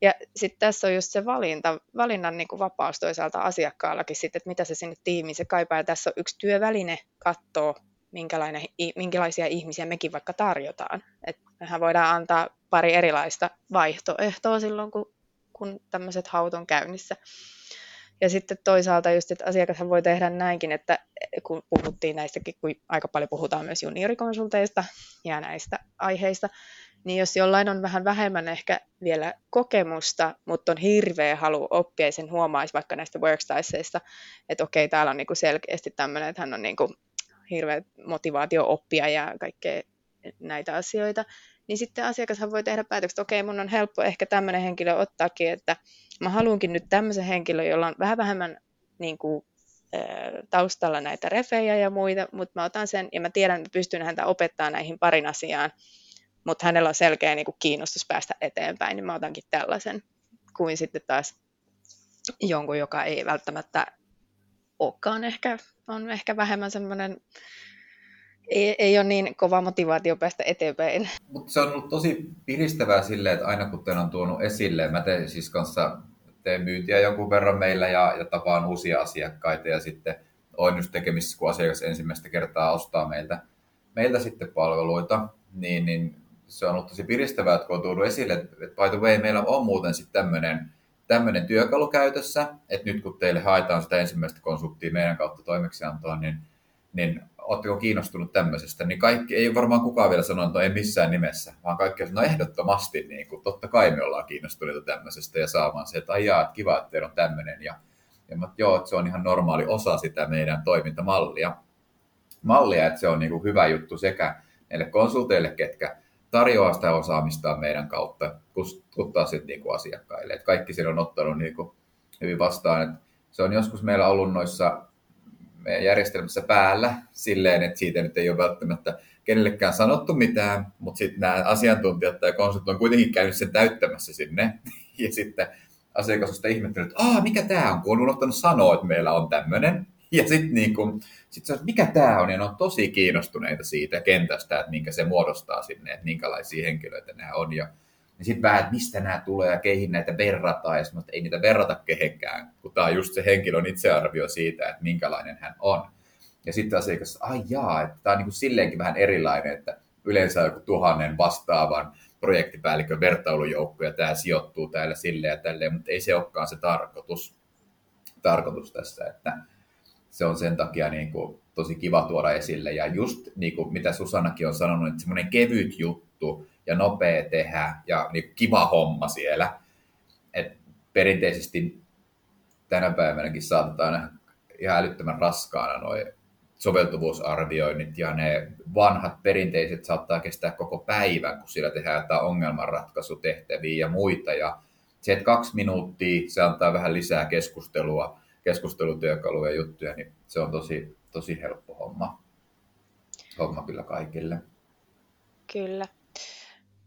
B: Ja sitten tässä on just se valinta, valinnan niin kuin vapaus toisaalta asiakkaallakin sitten, että mitä se sinne tiimiin se kaipaa. Ja tässä on yksi työväline katsoa, minkälainen, minkälaisia ihmisiä mekin vaikka tarjotaan. Et mehän voidaan antaa pari erilaista vaihtoehtoa silloin, kun kun tämmöiset haut on käynnissä. Ja sitten toisaalta just, että asiakashan voi tehdä näinkin, että kun puhuttiin näistäkin, kun aika paljon puhutaan myös juniorikonsulteista ja näistä aiheista, niin jos jollain on vähän vähemmän ehkä vielä kokemusta, mutta on hirveä halu oppia ja sen huomaisi vaikka näistä workstyleista, että okei, täällä on niinku selkeästi tämmöinen, että hän on niinku hirveä motivaatio oppia ja kaikkea näitä asioita, niin sitten asiakashan voi tehdä päätökset, että okei, mun on helppo ehkä tämmöinen henkilö ottaakin, että mä haluankin nyt tämmöisen henkilön, jolla on vähän vähemmän niin kuin, taustalla näitä refejä ja muita, mutta mä otan sen ja mä tiedän, että pystyn häntä opettaa näihin parin asiaan, mutta hänellä on selkeä niin kuin kiinnostus päästä eteenpäin, niin mä otankin tällaisen, kuin sitten taas jonkun, joka ei välttämättä olekaan ehkä, on ehkä vähemmän semmoinen ei, ei ole niin kova motivaatio päästä eteenpäin.
C: Mutta se on ollut tosi piristävää silleen, että aina kun teillä on tuonut esille, mä teen siis kanssa teen myyntiä jonkun verran meillä ja, ja tapaan uusia asiakkaita ja sitten on just tekemisissä, kun asiakas ensimmäistä kertaa ostaa meiltä, meiltä sitten palveluita, niin, niin se on ollut tosi piristävää, että kun on tullut esille, että by the way, meillä on muuten sitten tämmöinen tämmöinen työkalu käytössä, että nyt kun teille haetaan sitä ensimmäistä konsulttia meidän kautta toimeksiantoon, niin, niin oletteko kiinnostunut tämmöisestä, niin kaikki, ei varmaan kukaan vielä sanonut, että no ei missään nimessä, vaan kaikki on, no ehdottomasti, niin kuin, totta kai me ollaan kiinnostuneita tämmöisestä ja saamaan se, että aijaa, että kiva, että teillä on tämmöinen, ja, ja mä, joo, että se on ihan normaali osa sitä meidän toimintamallia, mallia, että se on niin kuin hyvä juttu sekä näille konsulteille, ketkä tarjoaa sitä osaamista meidän kautta, kun taas sitten niin kuin asiakkaille. Et kaikki siellä on ottanut niin kuin hyvin vastaan. Se on joskus meillä ollut noissa meidän järjestelmässä päällä silleen, että siitä nyt ei ole välttämättä kenellekään sanottu mitään, mutta sitten nämä asiantuntijat tai konsultit on kuitenkin käynyt sen täyttämässä sinne. <laughs> Ja sitten asiakas on sitä ihmettänyt, että Aa, mikä tämä on, kun on unohtanut sanoa, että meillä on tämmöinen. Ja sitten niin kuin, sit se on, mikä tämä on, ja ne on tosi kiinnostuneita siitä kentästä, että minkä se muodostaa sinne, että minkälaisia henkilöitä nämä on. Ja, ja sitten vähän, että mistä nämä tulee ja keihin näitä verrataan, ja että ei niitä verrata kehenkään, kun tämä on just se henkilön itsearvio siitä, että minkälainen hän on. Ja sitten asiakas, ai jaa, että tämä on niin kuin silleenkin vähän erilainen, että yleensä joku tuhannen vastaavan projektipäällikön vertailujoukko, ja tämä sijoittuu täällä silleen ja tälleen, mutta ei se olekaan se tarkoitus, tarkoitus tässä, että se on sen takia niin kuin tosi kiva tuoda esille. Ja just niin kuin mitä Susannakin on sanonut, että semmoinen kevyt juttu ja nopea tehdä ja niin kiva homma siellä. Et perinteisesti tänä päivänäkin saatetaan nähdä ihan älyttömän raskaana noin soveltuvuusarvioinnit ja ne vanhat perinteiset saattaa kestää koko päivän, kun siellä tehdään jotain ongelmanratkaisutehtäviä ja muita. Ja se, että kaksi minuuttia, se antaa vähän lisää keskustelua keskustelutyökaluja ja juttuja, niin se on tosi, tosi helppo homma. Homma kyllä kaikille.
B: Kyllä.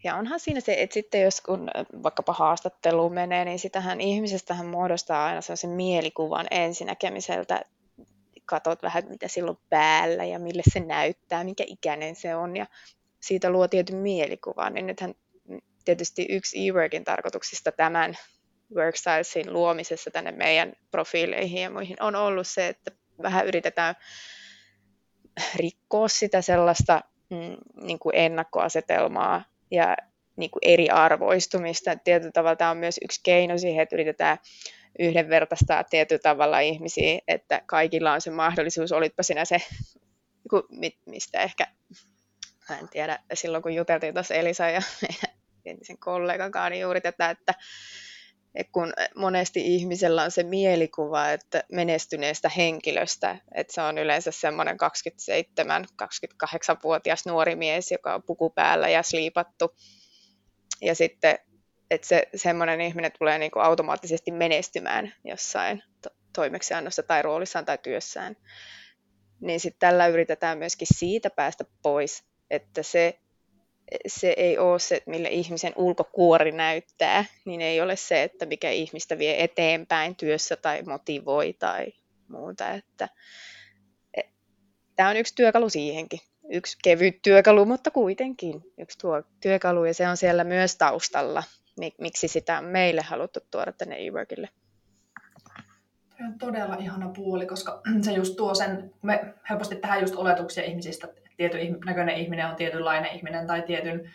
B: Ja onhan siinä se, että sitten jos kun vaikkapa haastattelu menee, niin sitähän ihmisestähän muodostaa aina sellaisen mielikuvan ensinäkemiseltä. Katot vähän, mitä silloin päällä ja mille se näyttää, mikä ikäinen se on ja siitä luo tietyn mielikuvan. Niin nythän tietysti yksi e-workin tarkoituksista tämän workstylesin luomisessa tänne meidän profiileihin ja muihin on ollut se, että vähän yritetään rikkoa sitä sellaista mm, niin kuin ennakkoasetelmaa ja niin kuin eriarvoistumista. Tietyllä tavalla tämä on myös yksi keino siihen, että yritetään yhdenvertaistaa tietyllä tavalla ihmisiä, että kaikilla on se mahdollisuus, olitpa sinä se, mistä ehkä, en tiedä, silloin kun juteltiin tuossa Elisa ja meidän entisen kollegan kanssa, niin juuri tätä, että et kun monesti ihmisellä on se mielikuva, että menestyneestä henkilöstä, että se on yleensä semmoinen 27-28-vuotias nuori mies, joka on puku päällä ja sliipattu. Ja sitten, että se semmoinen ihminen tulee niin kuin automaattisesti menestymään jossain to- toimeksiannossa tai roolissaan tai työssään. Niin sitten tällä yritetään myöskin siitä päästä pois, että se se ei ole se, millä ihmisen ulkokuori näyttää, niin ei ole se, että mikä ihmistä vie eteenpäin työssä tai motivoi tai muuta. Että, e, tämä on yksi työkalu siihenkin. Yksi kevyt työkalu, mutta kuitenkin yksi tuo työkalu ja se on siellä myös taustalla, miksi sitä on meille haluttu tuoda tänne e-workille.
A: on todella ihana puoli, koska se just tuo sen, me helposti tähän just oletuksia ihmisistä, tietyn näköinen ihminen on tietynlainen ihminen tai tietyn,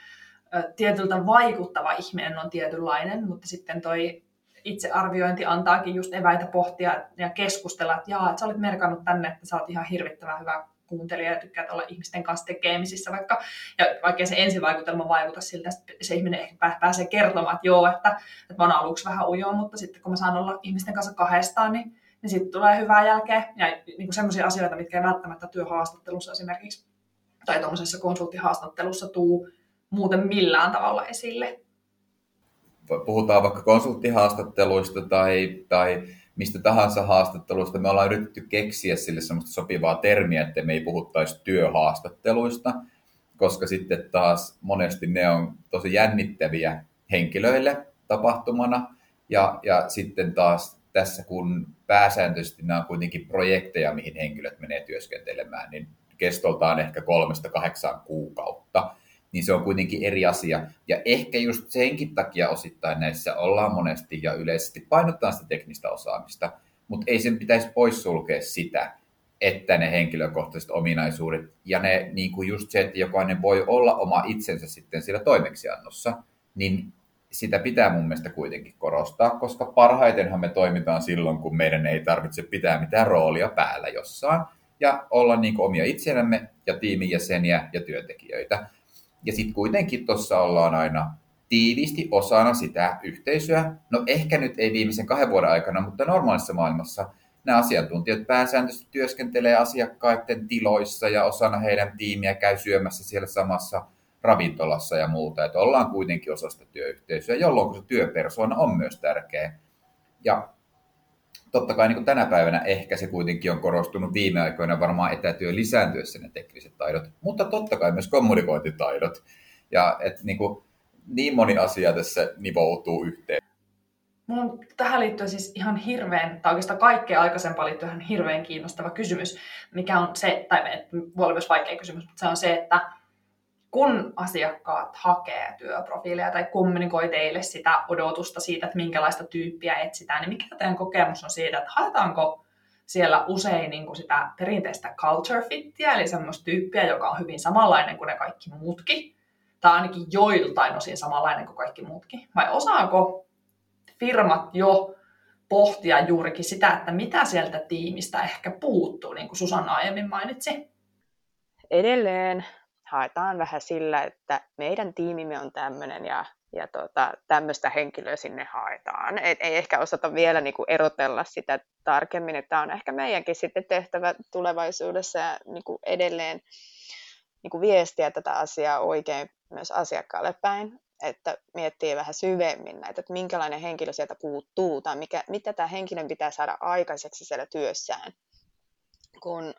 A: tietyltä vaikuttava ihminen on tietynlainen, mutta sitten toi itsearviointi antaakin just eväitä pohtia ja keskustella, että jaa, että sä olet merkannut tänne, että sä oot ihan hirvittävän hyvä kuuntelija ja tykkäät olla ihmisten kanssa tekemisissä, vaikka, ja vaikka se ensivaikutelma vaikuta siltä, että se ihminen ehkä pääsee kertomaan, että joo, että, että mä oon aluksi vähän ujoa, mutta sitten kun mä saan olla ihmisten kanssa kahdestaan, niin, niin sitten tulee hyvää jälkeä. Ja niin sellaisia asioita, mitkä ei välttämättä työhaastattelussa esimerkiksi tai tuommoisessa konsulttihaastattelussa tuu muuten millään tavalla esille.
C: Puhutaan vaikka konsulttihaastatteluista tai, tai mistä tahansa haastatteluista. Me ollaan yritetty keksiä sille semmoista sopivaa termiä, että me ei puhuttaisi työhaastatteluista, koska sitten taas monesti ne on tosi jännittäviä henkilöille tapahtumana. Ja, ja sitten taas tässä, kun pääsääntöisesti nämä on kuitenkin projekteja, mihin henkilöt menee työskentelemään, niin kestoltaan ehkä kolmesta kahdeksaan kuukautta. niin se on kuitenkin eri asia. Ja ehkä just senkin takia osittain näissä ollaan monesti ja yleisesti painottaa sitä teknistä osaamista, mutta ei sen pitäisi poissulkea sitä, että ne henkilökohtaiset ominaisuudet ja ne, niin kuin just se, että jokainen voi olla oma itsensä sitten siellä toimeksiannossa, niin sitä pitää mun mielestä kuitenkin korostaa, koska parhaitenhan me toimitaan silloin, kun meidän ei tarvitse pitää mitään roolia päällä jossain ja olla niin kuin omia itsenämme ja tiimin jäseniä ja työntekijöitä. Ja sitten kuitenkin tuossa ollaan aina tiiviisti osana sitä yhteisöä. No ehkä nyt ei viimeisen kahden vuoden aikana, mutta normaalissa maailmassa nämä asiantuntijat pääsääntöisesti työskentelee asiakkaiden tiloissa ja osana heidän tiimiä käy syömässä siellä samassa ravintolassa ja muuta. Että ollaan kuitenkin osa sitä työyhteisöä, jolloin se työpersona on myös tärkeä. Ja totta kai niin kuin tänä päivänä ehkä se kuitenkin on korostunut viime aikoina varmaan etätyö lisääntyessä ne tekniset taidot, mutta totta kai myös kommunikointitaidot. Ja et niin, kuin, niin moni asia tässä nivoutuu yhteen.
A: Mun tähän liittyy siis ihan hirveän, tai oikeastaan kaikkea aikaisempaan liittyy ihan hirveän kiinnostava kysymys, mikä on se, tai voi olla myös vaikea kysymys, mutta se on se, että kun asiakkaat hakee työprofiileja tai kommunikoi teille sitä odotusta siitä, että minkälaista tyyppiä etsitään, niin mikä teidän kokemus on siitä, että haetaanko siellä usein niin kuin sitä perinteistä culture fittiä, eli semmoista tyyppiä, joka on hyvin samanlainen kuin ne kaikki muutkin, tai ainakin joiltain osin samanlainen kuin kaikki muutkin, vai osaako firmat jo pohtia juurikin sitä, että mitä sieltä tiimistä ehkä puuttuu, niin kuin Susanna aiemmin mainitsi?
B: Edelleen haetaan vähän sillä, että meidän tiimimme on tämmöinen ja, ja tota, tämmöistä henkilöä sinne haetaan. Et ei ehkä osata vielä niinku erotella sitä tarkemmin, että tämä on ehkä meidänkin sitten tehtävä tulevaisuudessa ja niinku edelleen niinku viestiä tätä asiaa oikein myös asiakkaalle päin, että miettii vähän syvemmin näitä, että minkälainen henkilö sieltä puuttuu tai mikä, mitä tämä henkilön pitää saada aikaiseksi siellä työssään, kun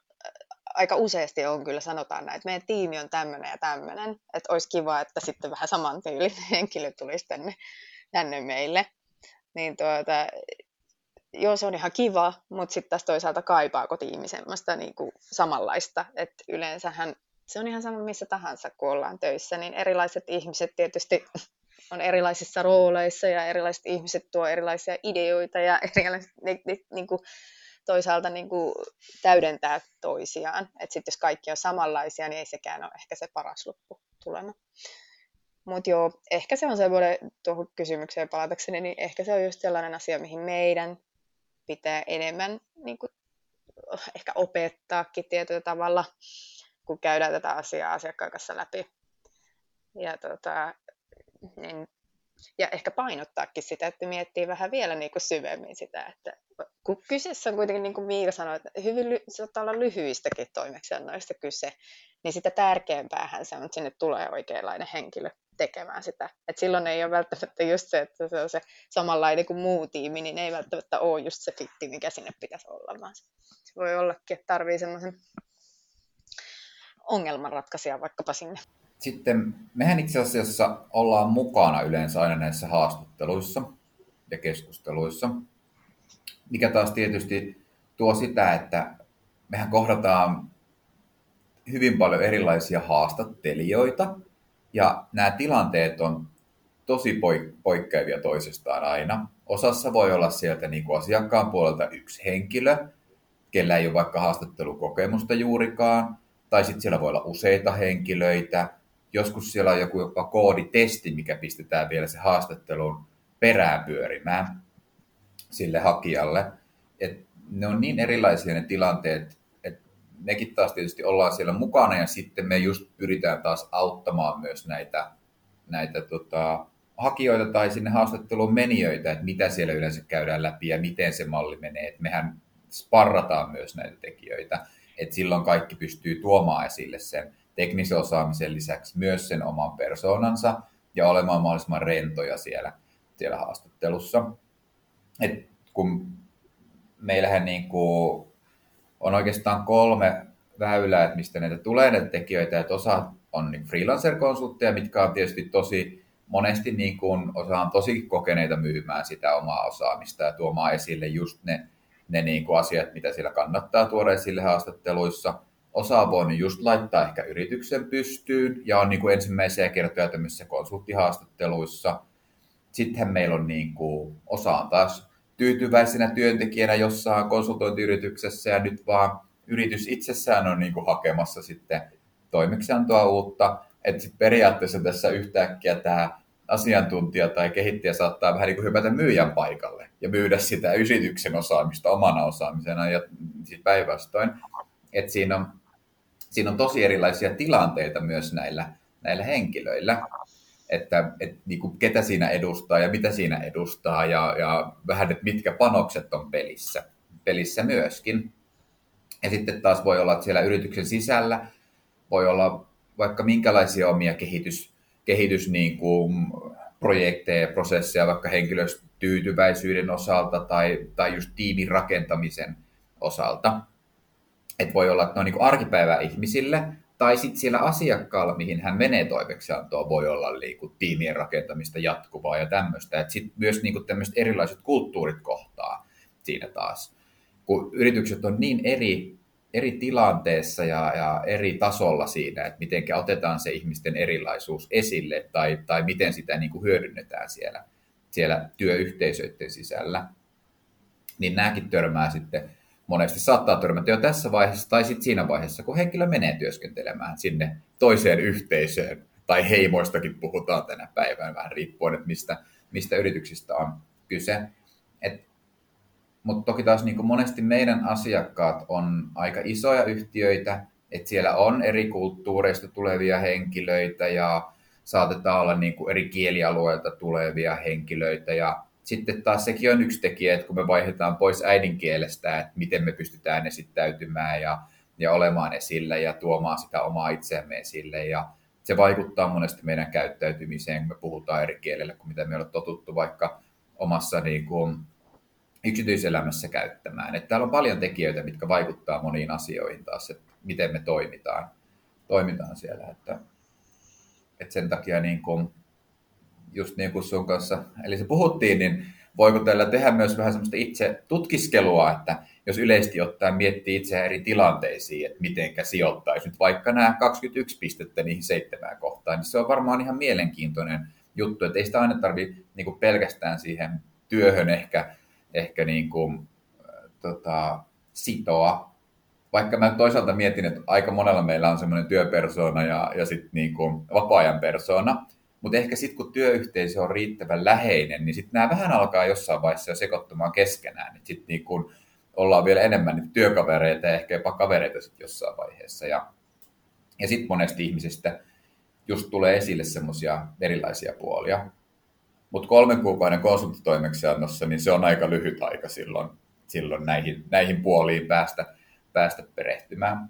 B: aika useasti on kyllä sanotaan näin, että meidän tiimi on tämmöinen ja tämmöinen, että olisi kiva, että sitten vähän samantyylinen <laughs> henkilö tulisi tänne, tänne meille. Niin tuota, joo, se on ihan kiva, mutta sitten taas toisaalta kaipaako tiimi semmoista niin kuin samanlaista, että yleensähän se on ihan sama missä tahansa, kun ollaan töissä, niin erilaiset ihmiset tietysti <laughs> on erilaisissa rooleissa ja erilaiset ihmiset tuo erilaisia ideoita ja erilaiset, niin, niin, niin kuin, toisaalta niin kuin täydentää toisiaan. Että sitten jos kaikki on samanlaisia, niin ei sekään ole ehkä se paras lopputulema. Mutta joo, ehkä se on semmoinen, tuohon kysymykseen palatakseni, niin ehkä se on just sellainen asia, mihin meidän pitää enemmän niin kuin, ehkä opettaakin tietyllä tavalla, kun käydään tätä asiaa asiakkaan kanssa läpi. Ja tota, niin ja ehkä painottaakin sitä, että miettii vähän vielä niin kuin syvemmin sitä, että kun kyseessä on kuitenkin, niin kuin Miika sanoi, että hyvin ly- saattaa olla lyhyistäkin toimeksiannoista kyse, niin sitä tärkeämpäähän se on, että sinne tulee oikeanlainen henkilö tekemään sitä. Et silloin ei ole välttämättä just se, että se on se samanlainen kuin muu tiimi, niin ei välttämättä ole just se fitti, mikä sinne pitäisi olla, vaan se voi ollakin, että tarvii semmoisen ongelmanratkaisija vaikkapa sinne
C: sitten mehän itse asiassa ollaan mukana yleensä aina näissä haastatteluissa ja keskusteluissa, mikä taas tietysti tuo sitä, että mehän kohdataan hyvin paljon erilaisia haastattelijoita, ja nämä tilanteet on tosi poikkeavia toisestaan aina. Osassa voi olla sieltä niin kuin asiakkaan puolelta yksi henkilö, kellä ei ole vaikka haastattelukokemusta juurikaan, tai sitten siellä voi olla useita henkilöitä, joskus siellä on joku jopa kooditesti, mikä pistetään vielä se haastattelun perään pyörimään sille hakijalle. Et ne on niin erilaisia ne tilanteet, että mekin taas tietysti ollaan siellä mukana ja sitten me just pyritään taas auttamaan myös näitä, näitä tota, hakijoita tai sinne haastatteluun menijöitä, että mitä siellä yleensä käydään läpi ja miten se malli menee. Et mehän sparrataan myös näitä tekijöitä, että silloin kaikki pystyy tuomaan esille sen teknisen osaamisen lisäksi myös sen oman persoonansa ja olemaan mahdollisimman rentoja siellä, siellä haastattelussa. Et kun meillähän niin kuin on oikeastaan kolme väylää, että mistä näitä tulee näitä tekijöitä, että osa on niin freelancer-konsultteja, mitkä on tietysti tosi monesti niin kuin, osa on tosi kokeneita myymään sitä omaa osaamista ja tuomaan esille just ne, ne niin kuin asiat, mitä siellä kannattaa tuoda esille haastatteluissa – osa on voinut just laittaa ehkä yrityksen pystyyn ja on niin kuin ensimmäisiä kertoja tämmöisissä konsulttihaastatteluissa. Sitten meillä on niin kuin, osa on taas tyytyväisenä työntekijänä jossain konsultointiyrityksessä ja nyt vaan yritys itsessään on niin kuin hakemassa sitten toimeksiantoa uutta. Että sitten periaatteessa tässä yhtäkkiä tämä asiantuntija tai kehittäjä saattaa vähän niin kuin hypätä myyjän paikalle ja myydä sitä yrityksen osaamista omana osaamisena ja sitten päinvastoin. Että siinä on, siinä on tosi erilaisia tilanteita myös näillä, näillä henkilöillä, että, että niin kuin ketä siinä edustaa ja mitä siinä edustaa ja, ja vähän, että mitkä panokset on pelissä, pelissä myöskin. Ja sitten taas voi olla, että siellä yrityksen sisällä voi olla vaikka minkälaisia omia kehitys, kehitys niin kuin projekteja ja prosesseja vaikka henkilöstötyytyväisyyden osalta tai, tai just tiimin rakentamisen osalta. Et voi olla, että ne on niin arkipäivä ihmisille, tai sitten siellä asiakkaalla, mihin hän menee toimeksiantoon, voi olla niin kuin tiimien rakentamista jatkuvaa ja tämmöistä. Sitten myös niin kuin tämmöiset erilaiset kulttuurit kohtaa siinä taas. Kun yritykset on niin eri eri tilanteessa ja, ja eri tasolla siinä, että miten otetaan se ihmisten erilaisuus esille tai, tai miten sitä niin kuin hyödynnetään siellä, siellä työyhteisöiden sisällä, niin nämäkin törmää sitten monesti saattaa törmätä jo tässä vaiheessa tai sitten siinä vaiheessa, kun henkilö menee työskentelemään sinne toiseen yhteisöön tai heimoistakin puhutaan tänä päivänä vähän riippuen, että mistä, mistä yrityksistä on kyse. Mutta toki taas niin monesti meidän asiakkaat on aika isoja yhtiöitä, että siellä on eri kulttuureista tulevia henkilöitä ja saatetaan olla niin eri kielialueilta tulevia henkilöitä ja sitten taas sekin on yksi tekijä, että kun me vaihdetaan pois äidinkielestä, että miten me pystytään esittäytymään ja, ja olemaan esillä ja tuomaan sitä omaa itseämme esille ja se vaikuttaa monesti meidän käyttäytymiseen, kun me puhutaan eri kielellä kuin mitä me ollaan totuttu vaikka omassa niin kuin, yksityiselämässä käyttämään. Että täällä on paljon tekijöitä, mitkä vaikuttaa moniin asioihin taas, että miten me toimitaan, toimitaan siellä. Että, että sen takia niin kuin, just niin kuin sun kanssa, eli se puhuttiin, niin voiko tällä tehdä myös vähän semmoista itse tutkiskelua, että jos yleisesti ottaen miettii itseään eri tilanteisiin, että mitenkä sijoittaisi nyt vaikka nämä 21 pistettä niihin seitsemään kohtaan, niin se on varmaan ihan mielenkiintoinen juttu, että ei sitä aina tarvitse niin pelkästään siihen työhön ehkä ehkä niin kuin, äh, tota, sitoa. Vaikka mä toisaalta mietin, että aika monella meillä on semmoinen työpersona ja, ja sitten niin kuin vapaa-ajan persona, mutta ehkä sitten kun työyhteisö on riittävän läheinen, niin sitten nämä vähän alkaa jossain vaiheessa jo sekoittumaan keskenään. Sitten niin kuin ollaan vielä enemmän niitä työkavereita ja ehkä jopa kavereita sit jossain vaiheessa. Ja, ja sitten monesti ihmisistä just tulee esille semmoisia erilaisia puolia. Mutta kolmen kuukauden konsulttitoimeksiannossa, niin se on aika lyhyt aika silloin, silloin näihin, näihin puoliin päästä, päästä perehtymään.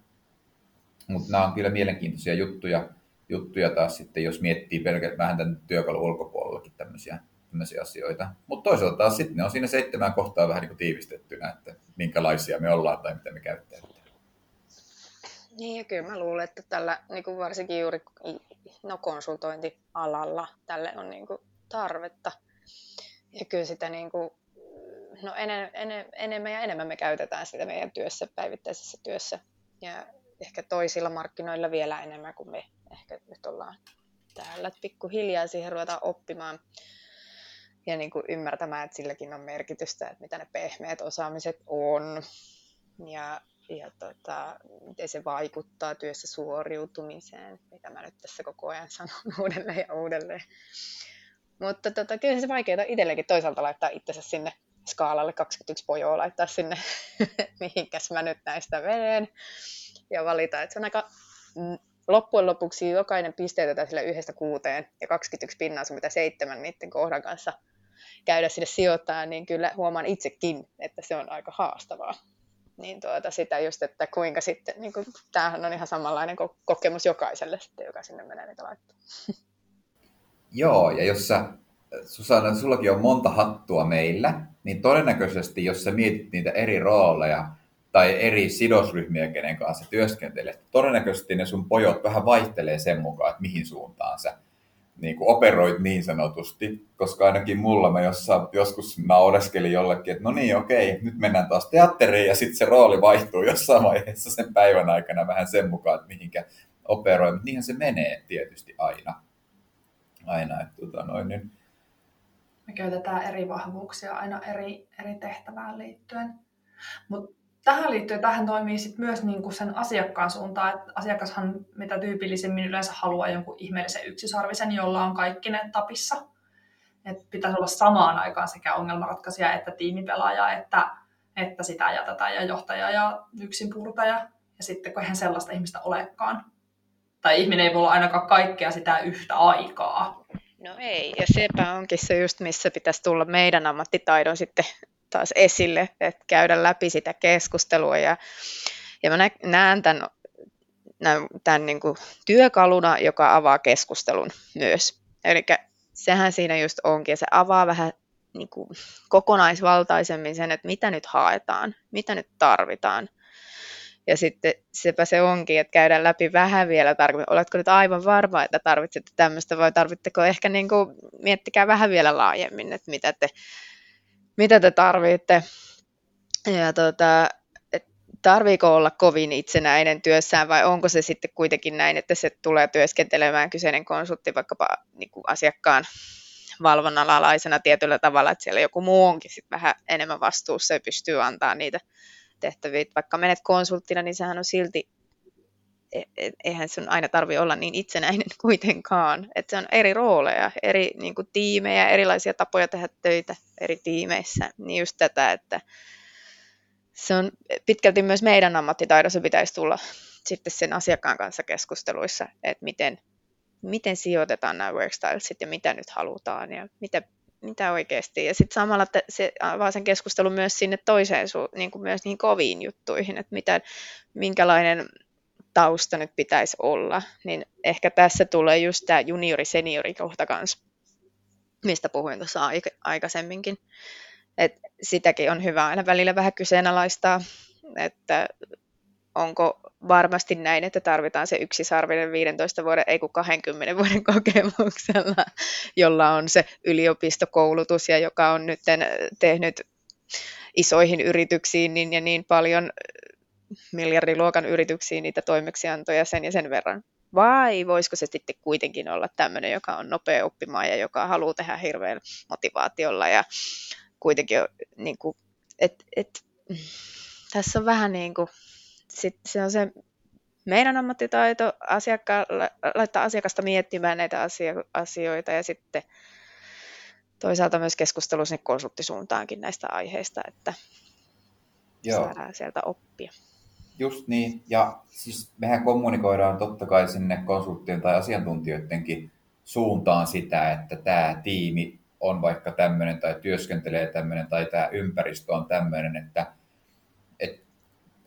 C: Mutta nämä on kyllä mielenkiintoisia juttuja, juttuja taas sitten, jos miettii pelkästään vähän tämän työkalun ulkopuolellakin tämmöisiä, tämmöisiä asioita. Mutta toisaalta taas sitten ne on siinä seitsemän kohtaa vähän niin kuin tiivistettynä, että minkälaisia me ollaan tai mitä me käyttäydytään.
B: Niin ja kyllä mä luulen, että tällä niin kuin varsinkin juuri no, konsultointialalla tälle on niin kuin tarvetta. Ja kyllä sitä niin kuin, no ene, ene, enemmän ja enemmän me käytetään sitä meidän työssä, päivittäisessä työssä. Ja ehkä toisilla markkinoilla vielä enemmän kuin me ehkä nyt ollaan täällä. Pikkuhiljaa siihen ruvetaan oppimaan ja niin kuin ymmärtämään, että silläkin on merkitystä, että mitä ne pehmeät osaamiset on ja, ja tota, miten se vaikuttaa työssä suoriutumiseen, mitä mä nyt tässä koko ajan sanon <laughs> uudelleen ja uudelleen. Mutta tota, kyllä se vaikeaa itsellekin toisaalta laittaa itsensä sinne skaalalle 21 pojoa laittaa sinne, <laughs> mihinkäs mä nyt näistä menen. Ja valita, että se on aika loppujen lopuksi jokainen pisteetetään sille yhdestä kuuteen ja 21 pinnaa sun mitä seitsemän niiden kohdan kanssa käydä sinne sijoittaa, niin kyllä huomaan itsekin, että se on aika haastavaa. Niin tuota, sitä just, että kuinka sitten, niin kuin, tämähän on ihan samanlainen kokemus jokaiselle sitten, joka sinne menee niitä laittaa. <laughs>
C: Joo, ja jos sä, Susanna, sullakin on monta hattua meillä, niin todennäköisesti, jos sä mietit niitä eri rooleja tai eri sidosryhmiä, kenen kanssa työskentelet, todennäköisesti ne sun pojot vähän vaihtelee sen mukaan, että mihin suuntaan sä, niin kuin operoit niin sanotusti, koska ainakin mulla mä jossain, joskus naureskelin jollekin, että no niin okei, nyt mennään taas teatteriin ja sitten se rooli vaihtuu jossain vaiheessa sen päivän aikana vähän sen mukaan, että mihinkä operoi, mutta niinhän se menee tietysti aina. Aina, että tota noin, niin...
A: Me käytetään eri vahvuuksia aina eri, eri tehtävään liittyen. Mutta tähän liittyen tähän toimii sit myös niinku sen asiakkaan suuntaan, että asiakashan mitä tyypillisemmin yleensä haluaa jonkun ihmeellisen yksisarvisen, jolla on kaikki ne tapissa. Et pitäisi olla samaan aikaan sekä ongelmanratkaisija että tiimipelaaja, että, että sitä ja tätä ja johtaja ja yksinpurtaja. Ja sitten kun eihän sellaista ihmistä olekaan. Tai ihminen ei voi olla ainakaan kaikkea sitä yhtä aikaa.
B: No ei, ja sepä onkin se just, missä pitäisi tulla meidän ammattitaidon sitten taas esille, että käydä läpi sitä keskustelua. Ja, ja mä näen tämän, tämän niin kuin työkaluna, joka avaa keskustelun myös. Eli sehän siinä just onkin, ja se avaa vähän niin kuin kokonaisvaltaisemmin sen, että mitä nyt haetaan, mitä nyt tarvitaan. Ja sitten sepä se onkin, että käydään läpi vähän vielä tarkemmin. Oletko nyt aivan varma, että tarvitsette tämmöistä vai tarvitteko ehkä niin kuin, miettikää vähän vielä laajemmin, että mitä te mitä te tarvitte. Ja tota, tarviiko olla kovin itsenäinen työssään vai onko se sitten kuitenkin näin, että se tulee työskentelemään kyseinen konsultti vaikkapa niin kuin asiakkaan valvonnan alaisena tietyllä tavalla, että siellä joku muu onkin sitten vähän enemmän vastuussa ja pystyy antaa niitä tehtäviä. Vaikka menet konsulttina, niin sehän on silti eihän sun aina tarvi olla niin itsenäinen <laughs> kuitenkaan. Että se on eri rooleja, eri niin kuin, tiimejä, erilaisia tapoja tehdä töitä eri tiimeissä. Niin just tätä, että se on pitkälti myös meidän ammattitaidossa pitäisi tulla sitten sen asiakkaan kanssa keskusteluissa, että miten, miten sijoitetaan nämä workstylesit ja mitä nyt halutaan ja mitä, mitä oikeasti. Ja sitten samalla se avaa sen keskustelun myös sinne toiseen, niin kuin myös niihin koviin juttuihin, että mitä, minkälainen tausta nyt pitäisi olla, niin ehkä tässä tulee just tämä juniori-seniori kohta kanssa, mistä puhuin tuossa aikaisemminkin. Et sitäkin on hyvä aina välillä vähän kyseenalaistaa, että onko varmasti näin, että tarvitaan se yksisarvinen 15 vuoden, ei kun 20 vuoden <laughs> kokemuksella, jolla on se yliopistokoulutus ja joka on nyt tehnyt isoihin yrityksiin niin ja niin paljon miljardiluokan yrityksiin niitä toimeksiantoja sen ja sen verran. Vai voisiko se sitten kuitenkin olla tämmöinen, joka on nopea oppimaan ja joka haluaa tehdä hirveän motivaatiolla ja kuitenkin niin kuin, et, et, tässä on vähän niin kuin, sit se on se meidän ammattitaito asiakka- laittaa asiakasta miettimään näitä asioita ja sitten toisaalta myös keskustelu sinne konsulttisuuntaankin näistä aiheista, että Joo. saadaan sieltä oppia.
C: Just niin, ja siis mehän kommunikoidaan totta kai sinne konsulttien tai asiantuntijoidenkin suuntaan sitä, että tämä tiimi on vaikka tämmöinen tai työskentelee tämmöinen tai tämä ympäristö on tämmöinen, että et,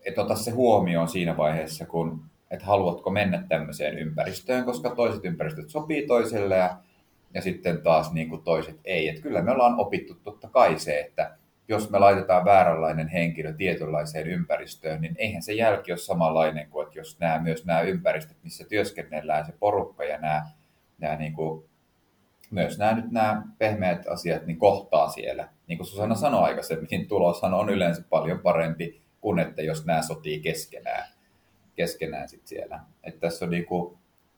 C: et ota se huomioon siinä vaiheessa, kun että haluatko mennä tämmöiseen ympäristöön, koska toiset ympäristöt sopii toiselle ja, ja sitten taas niin kuin toiset ei. Et kyllä me ollaan opittu totta kai se, että jos me laitetaan vääränlainen henkilö tietynlaiseen ympäristöön, niin eihän se jälki ole samanlainen kuin, että jos nämä, myös nämä ympäristöt, missä työskennellään, se porukka ja nämä, nämä niin kuin, myös nämä, nyt nämä pehmeät asiat niin kohtaa siellä. Niin kuin Susanna sanoi aikaisemmin, niin tuloshan on yleensä paljon parempi kuin että jos nämä sotii keskenään, keskenään sit siellä. Että tässä on niin kuin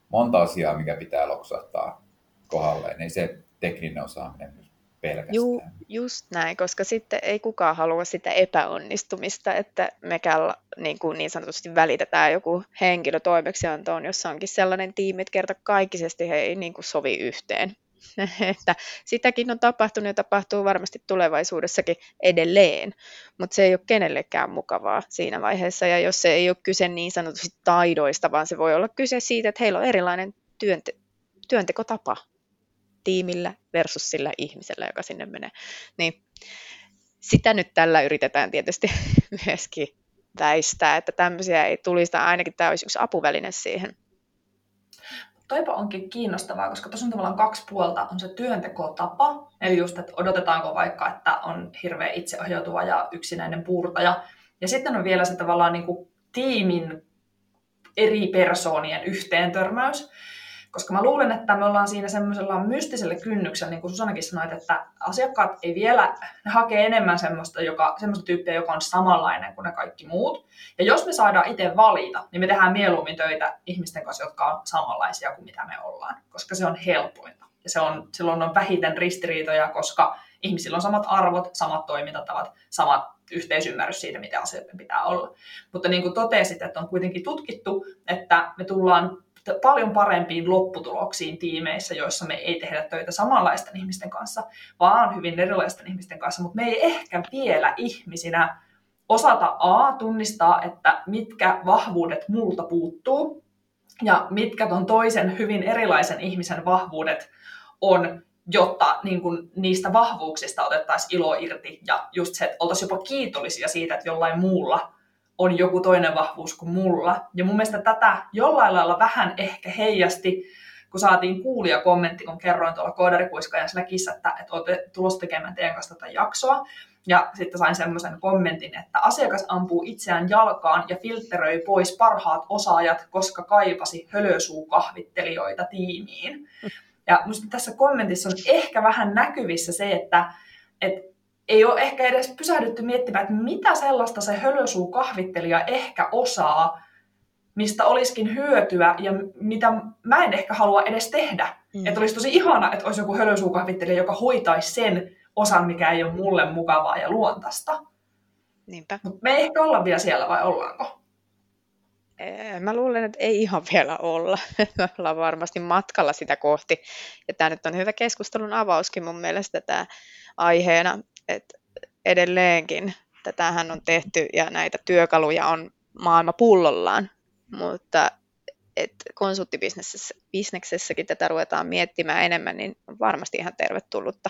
C: monta asiaa, mikä pitää loksahtaa kohdalleen, niin se tekninen osaaminen pelkästään. Ju,
B: just näin, koska sitten ei kukaan halua sitä epäonnistumista, että mekään niin, kuin niin sanotusti välitetään joku henkilö toimeksiantoon, jossa onkin sellainen tiimi, että kerta kaikisesti he ei niin kuin sovi yhteen. <laughs> että sitäkin on tapahtunut ja tapahtuu varmasti tulevaisuudessakin edelleen, mutta se ei ole kenellekään mukavaa siinä vaiheessa. Ja jos se ei ole kyse niin sanotusti taidoista, vaan se voi olla kyse siitä, että heillä on erilainen työnte- työntekotapa tiimillä versus sillä ihmisellä, joka sinne menee. Niin sitä nyt tällä yritetään tietysti <laughs> myöskin väistää, että tämmöisiä ei tulisi, tai ainakin tämä olisi yksi apuväline siihen.
A: Toipa onkin kiinnostavaa, koska tuossa on tavallaan kaksi puolta. On se työntekotapa, eli just, että odotetaanko vaikka, että on hirveän itseohjautuva ja yksinäinen puurtaja. Ja sitten on vielä se tavallaan niin kuin tiimin eri persoonien yhteentörmäys Koska mä luulen, että me ollaan siinä semmoisella mystisellä kynnyksellä, niin kuin Susanakin sanoit, että asiakkaat ei vielä, ne hakee enemmän semmoista, joka, semmoista tyyppiä, joka on samanlainen kuin ne kaikki muut. Ja jos me saadaan itse valita, niin me tehdään mieluummin töitä ihmisten kanssa, jotka on samanlaisia kuin mitä me ollaan, koska se on helpointa. Ja se on, silloin on vähiten ristiriitoja, koska ihmisillä on samat arvot, samat toimintatavat, samat yhteisymmärrys siitä, mitä asioiden pitää olla. Mutta niin kuin totesit, että on kuitenkin tutkittu, että me tullaan paljon parempiin lopputuloksiin tiimeissä, joissa me ei tehdä töitä samanlaisten ihmisten kanssa, vaan hyvin erilaisten ihmisten kanssa, mutta me ei ehkä vielä ihmisinä osata A, tunnistaa, että mitkä vahvuudet multa puuttuu, ja mitkä ton toisen hyvin erilaisen ihmisen vahvuudet on, jotta niin kun, niistä vahvuuksista otettaisiin ilo irti ja just se, että oltaisiin jopa kiitollisia siitä, että jollain muulla on joku toinen vahvuus kuin mulla. Ja mun mielestä tätä jollain lailla vähän ehkä heijasti, kun saatiin kuulia kommentti, kun kerroin tuolla koodarikuiskajan Slackissa, että, että olette tulossa tekemään teidän kanssa tätä jaksoa. Ja sitten sain semmoisen kommentin, että asiakas ampuu itseään jalkaan ja filtteröi pois parhaat osaajat, koska kaipasi hölösuukahvittelijoita tiimiin. Ja minusta tässä kommentissa on ehkä vähän näkyvissä se, että, että ei ole ehkä edes pysähdytty miettimään, että mitä sellaista se hölösuukahvittelija ehkä osaa, mistä olisikin hyötyä ja mitä mä en ehkä halua edes tehdä. Mm. Että olisi tosi ihana, että olisi joku hölösuukahvittelija, joka hoitaisi sen osan, mikä ei ole mulle mukavaa ja luontaista.
B: Niinpä.
A: Mut me ei ehkä olla vielä siellä, vai ollaanko?
B: Mä luulen, että ei ihan vielä olla. <laughs> Me ollaan varmasti matkalla sitä kohti. Ja tämä nyt on hyvä keskustelun avauskin mun mielestä tämä aiheena, että edelleenkin tätähän on tehty ja näitä työkaluja on maailma pullollaan, mutta et konsulttibisneksessäkin tätä ruvetaan miettimään enemmän, niin on varmasti ihan tervetullutta.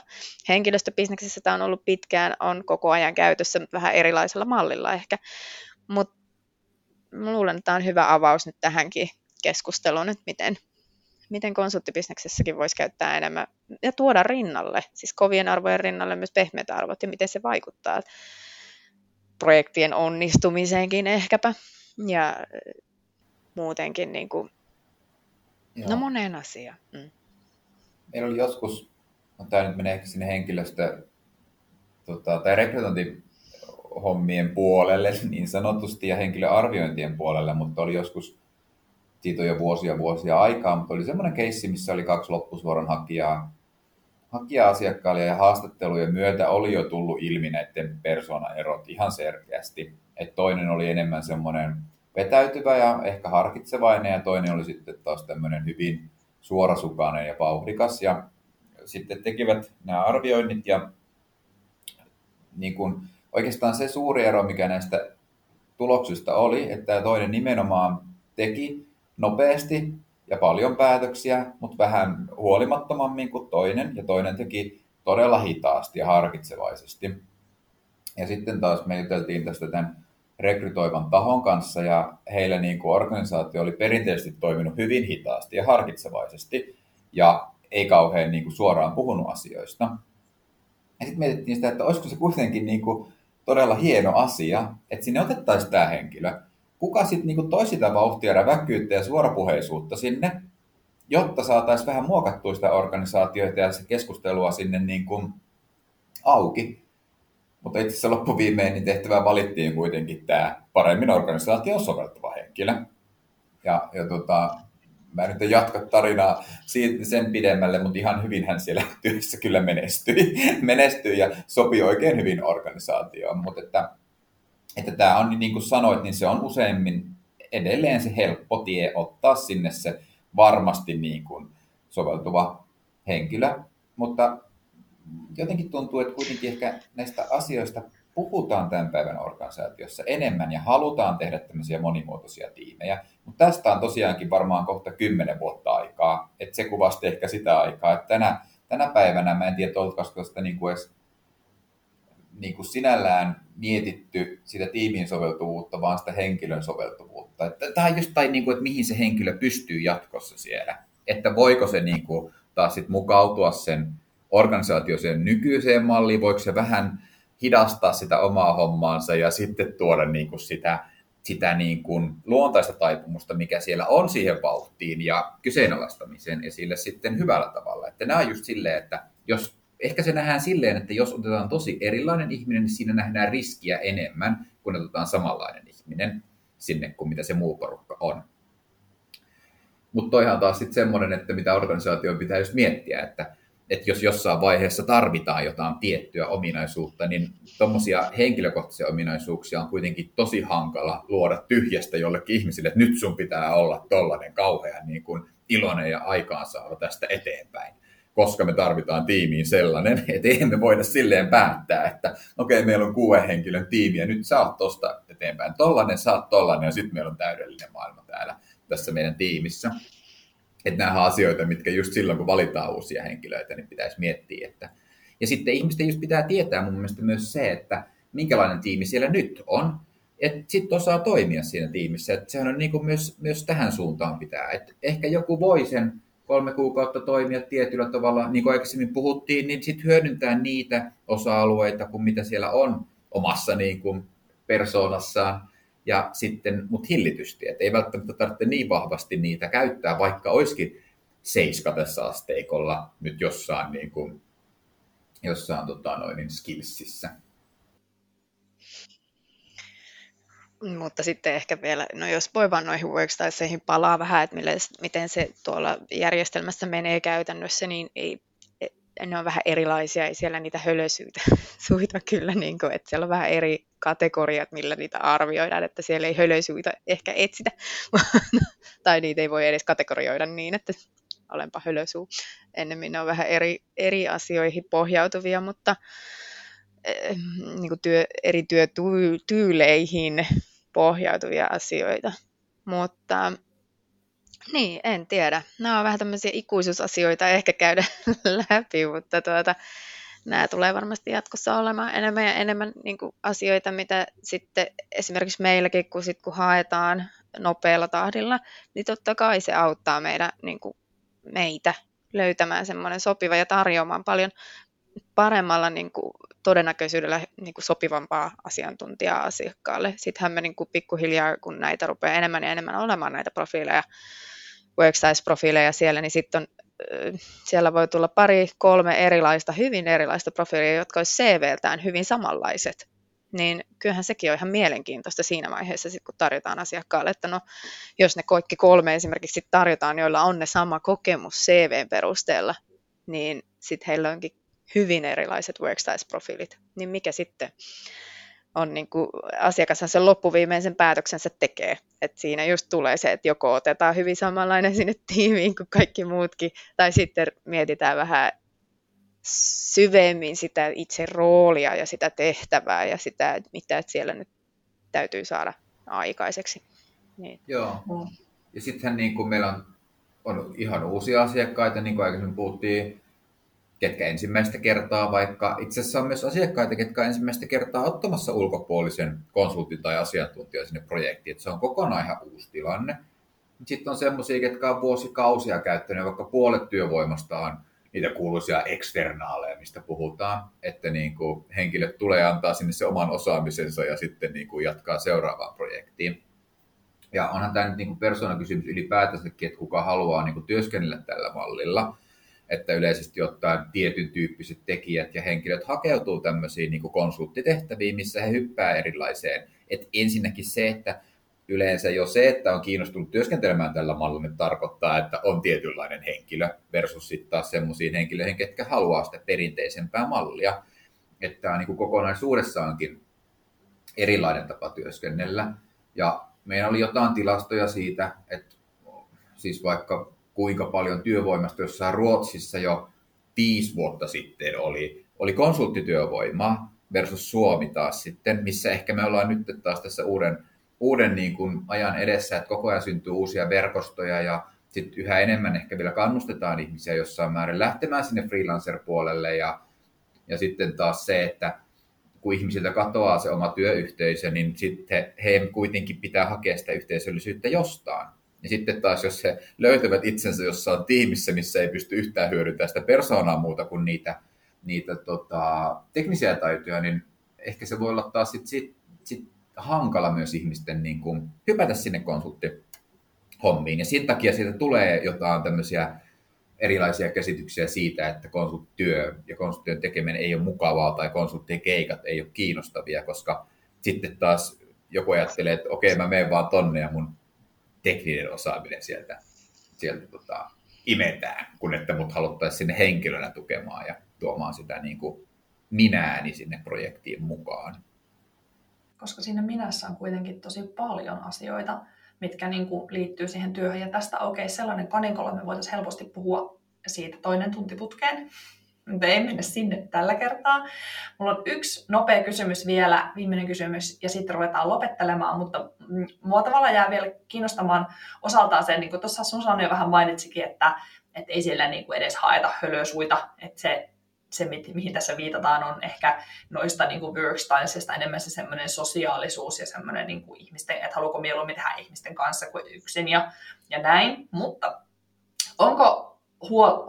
B: Henkilöstöbisneksessä tämä on ollut pitkään, on koko ajan käytössä vähän erilaisella mallilla ehkä, mutta luulen, että tämä on hyvä avaus nyt tähänkin keskusteluun, että miten, miten konsulttibisneksessäkin voisi käyttää enemmän ja tuoda rinnalle, siis kovien arvojen rinnalle myös pehmeät arvot ja miten se vaikuttaa projektien onnistumiseenkin ehkäpä ja muutenkin niin kuin, no moneen asiaan. Mm.
C: Meillä oli joskus, no tämä nyt menee sinne henkilöstö, tota, tai rekrytointi hommien puolelle niin sanotusti ja henkilöarviointien puolelle, mutta oli joskus, siitä on jo vuosia vuosia aikaa, mutta oli semmoinen keissi, missä oli kaksi loppusuoran hakijaa, hakija-asiakkaille ja haastattelujen myötä oli jo tullut ilmi näiden persoonaerot ihan selkeästi. Että toinen oli enemmän semmoinen vetäytyvä ja ehkä harkitsevainen ja toinen oli sitten taas tämmöinen hyvin suorasukainen ja vauhdikas. Ja sitten tekivät nämä arvioinnit ja niin kuin oikeastaan se suuri ero, mikä näistä tuloksista oli, että toinen nimenomaan teki nopeasti ja paljon päätöksiä, mutta vähän huolimattomammin kuin toinen, ja toinen teki todella hitaasti ja harkitsevaisesti. Ja sitten taas me juteltiin tästä tämän rekrytoivan tahon kanssa, ja heillä niin kuin organisaatio oli perinteisesti toiminut hyvin hitaasti ja harkitsevaisesti, ja ei kauhean niin kuin suoraan puhunut asioista. Ja sitten mietittiin sitä, että olisiko se kuitenkin niin kuin todella hieno asia, että sinne otettaisiin tämä henkilö. Kuka sitten niin toisi sitä vauhtia, räväkkyyttä ja suorapuheisuutta sinne, jotta saataisiin vähän muokattua sitä organisaatioita ja se keskustelua sinne niin kuin auki. Mutta itse asiassa loppuviimein niin tehtävään valittiin kuitenkin tämä paremmin organisaation soveltuva henkilö. Ja, ja tota, mä nyt en jatka tarinaa siitä, sen pidemmälle, mutta ihan hyvin hän siellä <laughs> työssä kyllä menestyi, menestyi ja sopi oikein hyvin organisaatioon. Mutta että, että tämä on, niin kuin sanoit, niin se on useimmin edelleen se helppo tie ottaa sinne se varmasti niin kuin soveltuva henkilö, mutta jotenkin tuntuu, että kuitenkin ehkä näistä asioista puhutaan tämän päivän organisaatiossa enemmän ja halutaan tehdä tämmöisiä monimuotoisia tiimejä. Mutta tästä on tosiaankin varmaan kohta kymmenen vuotta aikaa. Että se kuvasti ehkä sitä aikaa, että tänä, tänä päivänä mä en tiedä, olisiko sitä niin kuin edes niin kuin sinällään mietitty sitä tiimin soveltuvuutta, vaan sitä henkilön soveltuvuutta. Että, tai jostain, niin kuin, että mihin se henkilö pystyy jatkossa siellä. Että voiko se niin kuin, taas sit mukautua sen organisaatio sen nykyiseen malliin, voiko se vähän hidastaa sitä omaa hommaansa ja sitten tuoda niin kuin sitä sitä niin kuin luontaista taipumusta, mikä siellä on siihen vauhtiin ja kyseenalaistamiseen esille sitten hyvällä tavalla. Että nämä on just silleen, että jos, ehkä se nähdään silleen, että jos otetaan tosi erilainen ihminen, niin siinä nähdään riskiä enemmän, kun otetaan samanlainen ihminen sinne kuin mitä se muu porukka on. Mutta toihan taas sitten semmoinen, että mitä organisaatio pitää just miettiä, että että jos jossain vaiheessa tarvitaan jotain tiettyä ominaisuutta, niin tuommoisia henkilökohtaisia ominaisuuksia on kuitenkin tosi hankala luoda tyhjästä jollekin ihmisille, että nyt sun pitää olla tollainen kauhean niin kuin iloinen ja aikaansaava tästä eteenpäin koska me tarvitaan tiimiin sellainen, <laughs> että eihän me voida silleen päättää, että okei, okay, meillä on kuuden henkilön tiimi ja nyt sä oot tosta eteenpäin tollanen, sä oot tollanen ja sitten meillä on täydellinen maailma täällä tässä meidän tiimissä. Että nämä asioita, mitkä just silloin, kun valitaan uusia henkilöitä, niin pitäisi miettiä. Että... Ja sitten ihmisten just pitää tietää mun mielestä myös se, että minkälainen tiimi siellä nyt on, että sitten osaa toimia siinä tiimissä. Että sehän on niin kuin myös, myös tähän suuntaan pitää. Et ehkä joku voi sen kolme kuukautta toimia tietyllä tavalla, niin kuin aikaisemmin puhuttiin, niin sitten hyödyntää niitä osa-alueita, kuin mitä siellä on omassa niin kuin persoonassaan ja sitten, mut hillitysti, että ei välttämättä tarvitse niin vahvasti niitä käyttää, vaikka olisikin seiska tässä asteikolla nyt jossain, niin kuin, jossain tota, noin, niin skillsissä.
B: Mutta sitten ehkä vielä, no jos voi vaan noihin workstation palaa vähän, että miten se tuolla järjestelmässä menee käytännössä, niin ei ne on vähän erilaisia, ei siellä niitä hölösyitä <laughs> suita kyllä, niin kuin, että siellä on vähän eri kategoriat, millä niitä arvioidaan, että siellä ei hölösyitä ehkä etsitä, <laughs> tai niitä ei voi edes kategorioida niin, että olenpa hölösuu. Ennemmin ne on vähän eri, eri asioihin pohjautuvia, mutta eh, niin kuin työ, eri työtyyleihin pohjautuvia asioita. Mutta niin, en tiedä. Nämä on vähän tämmöisiä ikuisuusasioita ehkä käydä <laughs> läpi, mutta tuota, nämä tulee varmasti jatkossa olemaan enemmän ja enemmän niin kuin asioita, mitä sitten esimerkiksi meilläkin, kun, sit, kun haetaan nopealla tahdilla, niin totta kai se auttaa meidän, niin kuin meitä löytämään semmoinen sopiva ja tarjoamaan paljon paremmalla niin kuin, todennäköisyydellä niin kuin sopivampaa asiantuntijaa asiakkaalle. Sittenhän me niin kuin, pikkuhiljaa, kun näitä rupeaa enemmän ja enemmän olemaan näitä profiileja, worksize-profiileja siellä, niin sitten on, siellä voi tulla pari, kolme erilaista, hyvin erilaista profiilia, jotka olisi CVltään hyvin samanlaiset. Niin kyllähän sekin on ihan mielenkiintoista siinä vaiheessa, sit kun tarjotaan asiakkaalle, että no, jos ne kaikki kolme esimerkiksi tarjotaan, joilla on ne sama kokemus CVn perusteella, niin sitten heillä onkin hyvin erilaiset worksize-profiilit. Niin mikä sitten on niin kuin, asiakashan sen loppuviimeisen päätöksensä tekee. Et siinä just tulee se, että joko otetaan hyvin samanlainen sinne tiimiin kuin kaikki muutkin, tai sitten mietitään vähän syvemmin sitä itse roolia ja sitä tehtävää ja sitä, mitä siellä nyt täytyy saada aikaiseksi.
C: Niin. Joo. Ja sittenhän niin kuin meillä on, on ihan uusia asiakkaita, niin kuin aikaisemmin puhuttiin, ketkä ensimmäistä kertaa, vaikka itse asiassa on myös asiakkaita, ketkä ensimmäistä kertaa ottamassa ulkopuolisen konsultin tai asiantuntijan sinne projektiin, että se on kokonaan ihan uusi tilanne. Sitten on semmoisia, ketkä on vuosikausia käyttänyt, vaikka puolet työvoimasta on niitä kuuluisia eksternaaleja, mistä puhutaan, että niin kuin henkilöt tulee antaa sinne se oman osaamisensa ja sitten niin kuin jatkaa seuraavaan projektiin. Ja onhan tämä nyt niin persoonakysymys ylipäätänsäkin, että kuka haluaa niin kuin työskennellä tällä mallilla että yleisesti ottaen tietyn tyyppiset tekijät ja henkilöt hakeutuu tämmöisiin niin kuin konsulttitehtäviin, missä he hyppää erilaiseen. Et ensinnäkin se, että yleensä jo se, että on kiinnostunut työskentelemään tällä mallilla, niin tarkoittaa, että on tietynlainen henkilö versus sitten taas semmoisiin henkilöihin, ketkä haluaa sitä perinteisempää mallia. Että tämä on niin kokonaisuudessaankin erilainen tapa työskennellä. Ja meillä oli jotain tilastoja siitä, että siis vaikka kuinka paljon työvoimasta jossain Ruotsissa jo viisi vuotta sitten oli, oli konsulttityövoimaa versus Suomi taas sitten, missä ehkä me ollaan nyt taas tässä uuden, uuden niin kuin ajan edessä, että koko ajan syntyy uusia verkostoja ja sitten yhä enemmän ehkä vielä kannustetaan ihmisiä jossain määrin lähtemään sinne freelancer-puolelle ja, ja sitten taas se, että kun ihmisiltä katoaa se oma työyhteisö, niin sitten he kuitenkin pitää hakea sitä yhteisöllisyyttä jostain. Ja sitten taas, jos he löytävät itsensä jossain tiimissä, missä ei pysty yhtään hyödyntämään sitä persoonaa muuta kuin niitä, niitä tota, teknisiä taitoja, niin ehkä se voi olla taas sit, sit, sit hankala myös ihmisten niin kuin, hypätä sinne konsulttihommiin. Ja sen takia siitä tulee jotain tämmöisiä erilaisia käsityksiä siitä, että konsulttityö ja konsulttien tekeminen ei ole mukavaa tai konsulttien keikat ei ole kiinnostavia, koska sitten taas joku ajattelee, että okei, mä menen vaan tonne ja mun tekninen osaaminen sieltä, sieltä tota, imetään, kun että mut haluttaisiin sinne henkilönä tukemaan ja tuomaan sitä niin kuin minääni sinne projektiin mukaan.
A: Koska siinä minässä on kuitenkin tosi paljon asioita, mitkä niin kuin liittyy siihen työhön. Ja tästä okei, okay, sellainen kaninkolla me voitaisiin helposti puhua siitä toinen tunti putkeen. Mutta ei mennä sinne tällä kertaa. Mulla on yksi nopea kysymys vielä, viimeinen kysymys, ja sitten ruvetaan lopettelemaan, mutta mm, mua tavallaan jää vielä kiinnostamaan osaltaan se, niin kuin tuossa sun jo vähän mainitsikin, että, että ei siellä niin kuin edes haeta hölösuita, että se se, mihin tässä viitataan, on ehkä noista niin kuin workstylesista enemmän se semmoinen sosiaalisuus ja semmoinen niin kuin ihmisten, että haluuko mieluummin tehdä ihmisten kanssa kuin yksin ja, ja näin. Mutta onko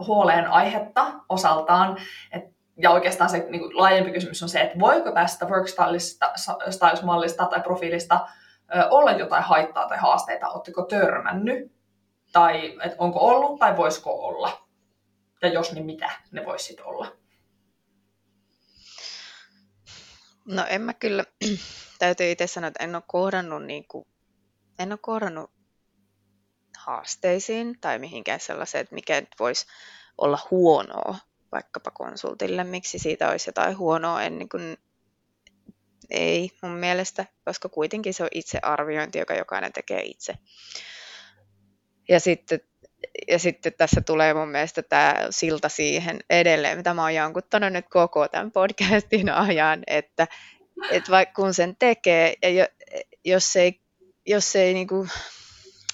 A: huoleen aihetta osaltaan, että ja oikeastaan se niin kuin laajempi kysymys on se, että voiko tästä workstyles-mallista tai profiilista ö, olla jotain haittaa tai haasteita, oletteko törmännyt, tai että onko ollut tai voisiko olla, ja jos niin mitä ne voisi olla.
B: No en mä kyllä, <clears throat> täytyy itse sanoa, että en ole kohdannut, niin kuin, en ole kohdannut haasteisiin tai mihinkään sellaiseen, että mikä voisi olla huonoa vaikkapa konsultille, miksi siitä olisi jotain huonoa, en niin kuin, ei mun mielestä, koska kuitenkin se on itse arviointi, joka jokainen tekee itse. Ja sitten ja sitten tässä tulee mun mielestä tämä silta siihen edelleen, mitä mä oon jankuttanut nyt koko tämän podcastin ajan, että, että vaikka kun sen tekee, ja jos ei, jos ei niin kuin,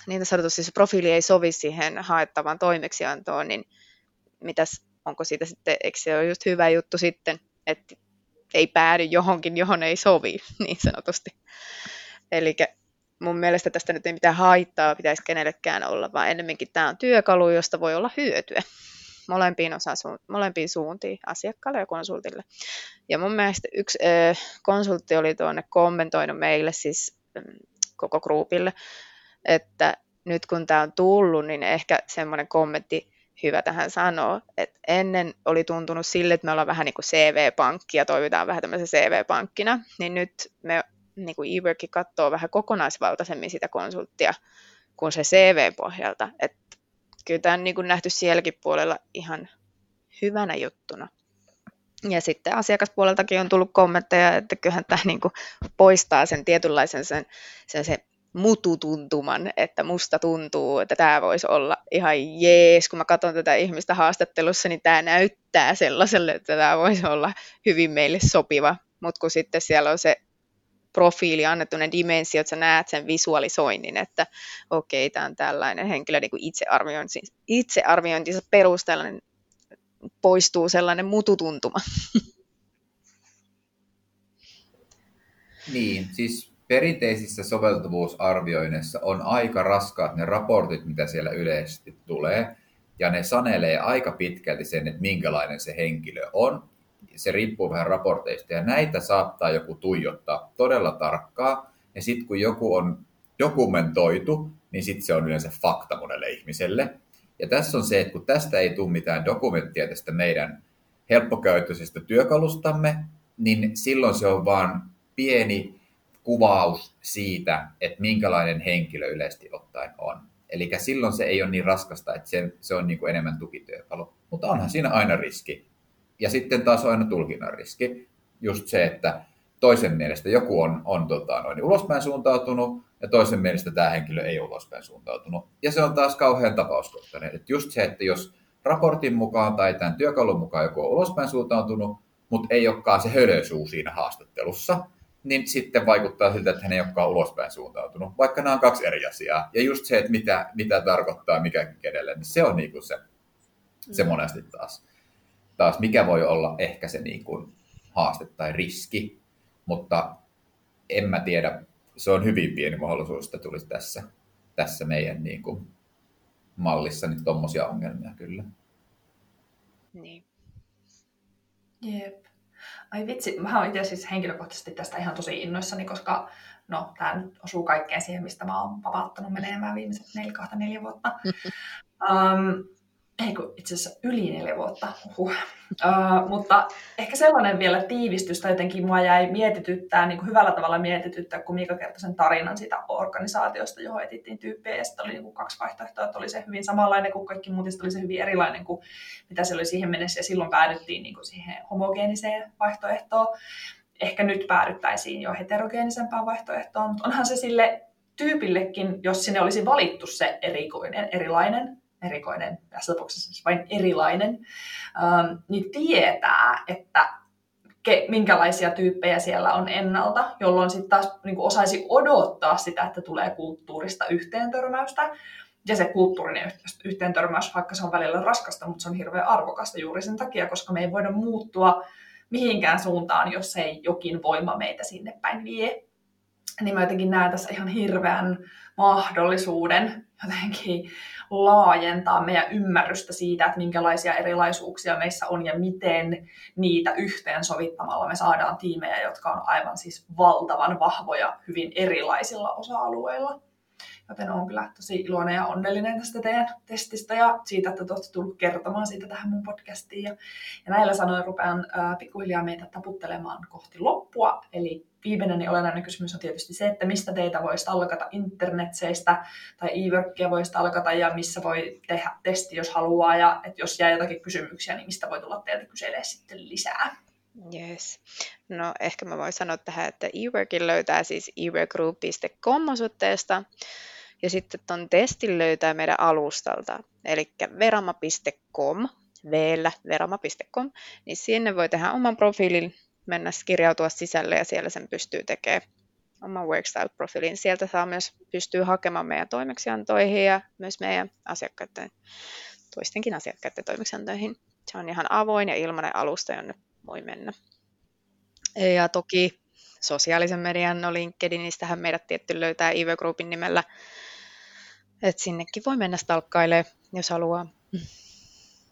B: niin sanotusti se profiili ei sovi siihen haettavaan toimeksiantoon, niin mitäs, onko siitä sitten, eikö se ole just hyvä juttu sitten, että ei päädy johonkin, johon ei sovi, <laughs> niin sanotusti. Eli mun mielestä tästä nyt ei mitään haittaa pitäisi kenellekään olla, vaan ennemminkin tämä on työkalu, josta voi olla hyötyä molempiin, osa, molempiin suuntiin, asiakkaalle ja konsultille. Ja mun mielestä yksi konsultti oli tuonne kommentoinut meille, siis äh, koko gruupille, että nyt kun tämä on tullut, niin ehkä semmoinen kommentti hyvä tähän sanoa, että ennen oli tuntunut sille, että me ollaan vähän niin kuin CV-pankki ja toimitaan vähän tämmöisen CV-pankkina, niin nyt me niin kuin e katsoo vähän kokonaisvaltaisemmin sitä konsulttia kuin se CV-pohjalta. Et kyllä tämä on niin kuin nähty sielläkin puolella ihan hyvänä juttuna. Ja sitten asiakaspuoleltakin on tullut kommentteja, että kyllähän tämä niin kuin poistaa sen tietynlaisen sen, sen se mututuntuman, että musta tuntuu, että tämä voisi olla ihan jees, kun mä katson tätä ihmistä haastattelussa, niin tämä näyttää sellaiselle, että tämä voisi olla hyvin meille sopiva, mutta kun sitten siellä on se profiili annettu ne dimensiot, sä näet sen visualisoinnin, että okei, okay, tämä on tällainen henkilö niin kuin itsearviointi, itsearviointinsa perusteella, niin poistuu sellainen mututuntuma.
C: Niin, siis perinteisissä soveltuvuusarvioinneissa on aika raskaat ne raportit, mitä siellä yleisesti tulee, ja ne sanelee aika pitkälti sen, että minkälainen se henkilö on, se riippuu vähän raporteista, ja näitä saattaa joku tuijottaa todella tarkkaa, ja sitten kun joku on dokumentoitu, niin sitten se on yleensä fakta monelle ihmiselle. Ja tässä on se, että kun tästä ei tule mitään dokumenttia tästä meidän helppokäyttöisestä työkalustamme, niin silloin se on vaan pieni kuvaus siitä, että minkälainen henkilö yleisesti ottaen on. Eli silloin se ei ole niin raskasta, että se, se on niin kuin enemmän tukityökalu. Mutta onhan siinä aina riski, ja sitten taas on aina tulkinnan riski. Just se, että toisen mielestä joku on, on tota, noin ulospäin suuntautunut ja toisen mielestä tämä henkilö ei ulospäin suuntautunut. Ja se on taas kauhean tapauskohtainen. Että just se, että jos raportin mukaan tai tämän työkalun mukaan joku on ulospäin suuntautunut, mutta ei olekaan se hölösuu siinä haastattelussa, niin sitten vaikuttaa siltä, että hän ei olekaan ulospäin suuntautunut, vaikka nämä on kaksi eri asiaa. Ja just se, että mitä, mitä tarkoittaa mikäkin kenelle, niin se on niin kuin se, se mm. monesti taas taas mikä voi olla ehkä se niin kuin haaste tai riski, mutta en mä tiedä, se on hyvin pieni mahdollisuus, että tulisi tässä, tässä meidän niin kuin mallissa niin tuommoisia ongelmia kyllä.
A: Niin. Jep. Ai vitsi, mä oon itse siis henkilökohtaisesti tästä ihan tosi innoissani, koska no, tämä nyt osuu kaikkeen siihen, mistä mä oon vapauttanut menemään viimeiset neljä, kahta neljä vuotta. <laughs> um, ei kun itse asiassa yli neljä vuotta, uh. mutta ehkä sellainen vielä tiivistys, tai jotenkin mua jäi mietityttää, niin kuin hyvällä tavalla mietityttää, kun Miika kertoi sen tarinan siitä organisaatiosta, johon etittiin tyyppejä, ja sitten oli niin kuin kaksi vaihtoehtoa, että oli se hyvin samanlainen kuin kaikki muut, oli se hyvin erilainen kuin mitä se oli siihen mennessä, ja silloin päädyttiin niin kuin siihen homogeeniseen vaihtoehtoon. Ehkä nyt päädyttäisiin jo heterogeenisempään vaihtoehtoon, mutta onhan se sille tyypillekin, jos sinne olisi valittu se erikoinen, erilainen, erikoinen, tässä tapauksessa siis vain erilainen, ähm, niin tietää, että ke, minkälaisia tyyppejä siellä on ennalta, jolloin sitten taas niin osaisi odottaa sitä, että tulee kulttuurista yhteentörmäystä. Ja se kulttuurinen yhteentörmäys, vaikka se on välillä raskasta, mutta se on hirveän arvokasta juuri sen takia, koska me ei voida muuttua mihinkään suuntaan, jos ei jokin voima meitä sinne päin vie. Niin mä jotenkin näen tässä ihan hirveän mahdollisuuden jotenkin laajentaa meidän ymmärrystä siitä, että minkälaisia erilaisuuksia meissä on ja miten niitä yhteensovittamalla me saadaan tiimejä, jotka on aivan siis valtavan vahvoja hyvin erilaisilla osa-alueilla. Joten olen kyllä tosi iloinen ja onnellinen tästä teidän testistä ja siitä, että olette tullut kertomaan siitä tähän mun podcastiin. Ja, ja näillä sanoin rupean pikkuhiljaa meitä taputtelemaan kohti loppua. Eli viimeinen ja olennainen kysymys on tietysti se, että mistä teitä voisi alkata internetseistä tai e-workia voisi alkata ja missä voi tehdä testi, jos haluaa. Ja että jos jää jotakin kysymyksiä, niin mistä voi tulla teiltä kyselee sitten lisää.
B: Yes. No ehkä mä voin sanoa tähän, että eWorkin löytää siis eworkgroup.com osoitteesta. Ja sitten tuon testin löytää meidän alustalta, eli verama.com, veellä verama.com, niin sinne voi tehdä oman profiilin, mennä kirjautua sisälle ja siellä sen pystyy tekemään oman Workstyle-profiilin. Sieltä saa myös pystyy hakemaan meidän toimeksiantoihin ja myös meidän asiakkaiden, toistenkin asiakkaiden toimeksiantoihin. Se on ihan avoin ja ilmainen alusta, jonne voi mennä. Ja toki sosiaalisen median, no LinkedInistähän meidät tietty löytää Ive Groupin nimellä et sinnekin voi mennä stalkkailemaan, jos haluaa.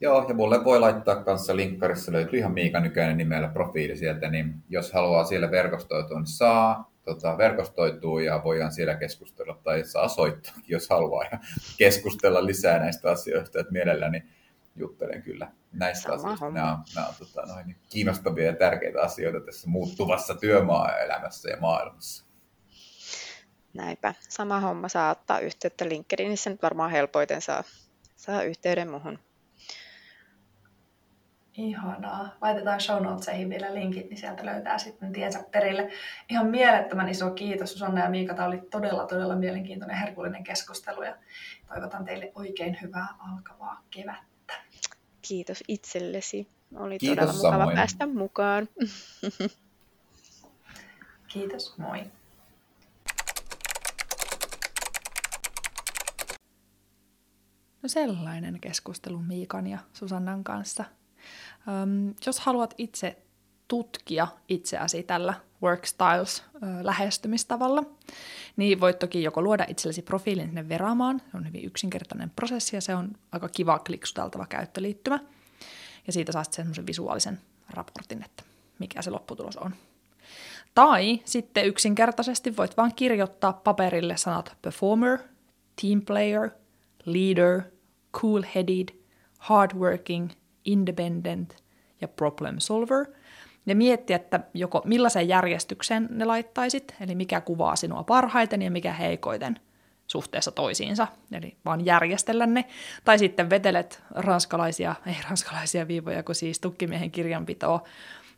C: Joo, ja mulle voi laittaa kanssa linkkarissa, löytyy ihan Miika Nykänen nimellä profiili sieltä, niin jos haluaa siellä verkostoitua, niin saa tota, verkostoitua ja voidaan siellä keskustella, tai saa soittaa, <laughs> jos haluaa, ja keskustella lisää näistä asioista, että mielelläni juttelen kyllä näistä Sama asioista. Homma. Nämä on, nämä on tota, noin, kiinnostavia ja tärkeitä asioita tässä muuttuvassa työmaaelämässä ja maailmassa.
B: Näinpä. Sama homma saa ottaa yhteyttä LinkedInissä, nyt varmaan helpoiten saa, saa yhteyden muhun.
A: Ihanaa. Laitetaan show notesihin vielä linkit, niin sieltä löytää sitten tiensä perille. Ihan mielettömän iso kiitos Susanna ja Miika. Tämä oli todella, todella mielenkiintoinen ja herkullinen keskustelu ja toivotan teille oikein hyvää alkavaa kevättä.
B: Kiitos itsellesi. Oli kiitos todella mukava samoin. päästä mukaan. <laughs>
A: Kiitos, moi. No sellainen keskustelu Miikan ja Susannan kanssa. Um, jos haluat itse tutkia itseäsi tällä Workstyles-lähestymistavalla, niin voit toki joko luoda itsellesi profiilin sinne Veramaan, se on hyvin yksinkertainen prosessi ja se on aika kiva kliksuteltava käyttöliittymä, ja siitä saat semmoisen visuaalisen raportin, että mikä se lopputulos on. Tai sitten yksinkertaisesti voit vain kirjoittaa paperille sanat performer, team player, leader, cool-headed, hardworking, independent ja problem solver, ja miettiä, että joko millaisen järjestyksen ne laittaisit, eli mikä kuvaa sinua parhaiten ja mikä heikoiten suhteessa toisiinsa, eli vaan järjestellä ne, tai sitten vetelet ranskalaisia, <laughs> ei ranskalaisia viivoja, kun siis tukkimiehen kirjanpitoa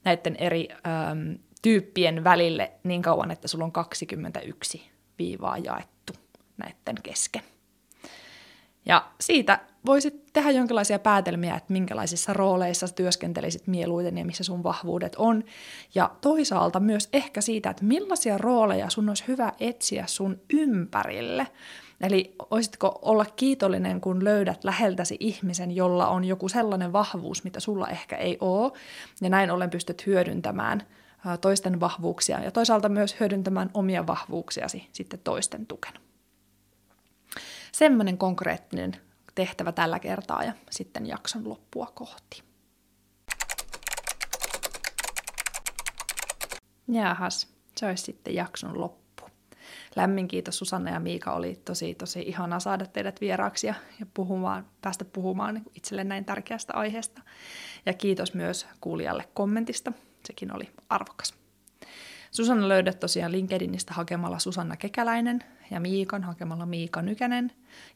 A: näiden eri äm, tyyppien välille niin kauan, että sulla on 21 viivaa jaettu näiden kesken. Ja siitä voisit tehdä jonkinlaisia päätelmiä, että minkälaisissa rooleissa työskentelisit mieluiten ja missä sun vahvuudet on. Ja toisaalta myös ehkä siitä, että millaisia rooleja sun olisi hyvä etsiä sun ympärille. Eli voisitko olla kiitollinen, kun löydät läheltäsi ihmisen, jolla on joku sellainen vahvuus, mitä sulla ehkä ei ole, ja näin ollen pystyt hyödyntämään toisten vahvuuksia ja toisaalta myös hyödyntämään omia vahvuuksiasi sitten toisten tukena semmoinen konkreettinen tehtävä tällä kertaa ja sitten jakson loppua kohti. Jäähäs, se olisi sitten jakson loppu. Lämmin kiitos Susanna ja Miika, oli tosi tosi ihana saada teidät vieraaksi ja, ja puhumaan, päästä puhumaan niin itselle näin tärkeästä aiheesta. Ja kiitos myös kuulijalle kommentista, sekin oli arvokas. Susanna löydät tosiaan LinkedInistä hakemalla Susanna Kekäläinen ja Miikan hakemalla Miika Nykänen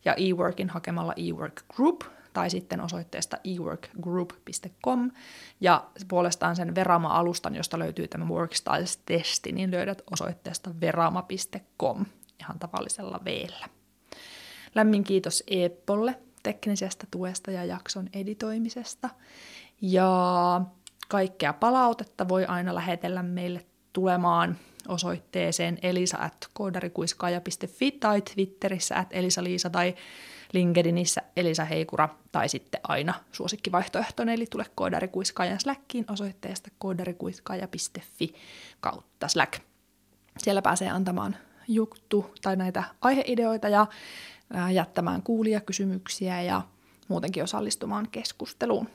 A: ja eWorkin hakemalla eWork Group tai sitten osoitteesta eworkgroup.com ja puolestaan sen Verama-alustan, josta löytyy tämä Workstyles-testi, niin löydät osoitteesta verama.com ihan tavallisella veellä. Lämmin kiitos Eeppolle teknisestä tuesta ja jakson editoimisesta. Ja kaikkea palautetta voi aina lähetellä meille tulemaan osoitteeseen elisa at tai Twitterissä at elisaliisa tai LinkedInissä Elisa Heikura tai sitten aina suosikkivaihtoehtoinen, eli tule koodarikuiskaajan Slackiin osoitteesta koodarikuiskaaja.fi kautta Slack. Siellä pääsee antamaan juttu tai näitä aiheideoita ja jättämään kuulijakysymyksiä ja muutenkin osallistumaan keskusteluun.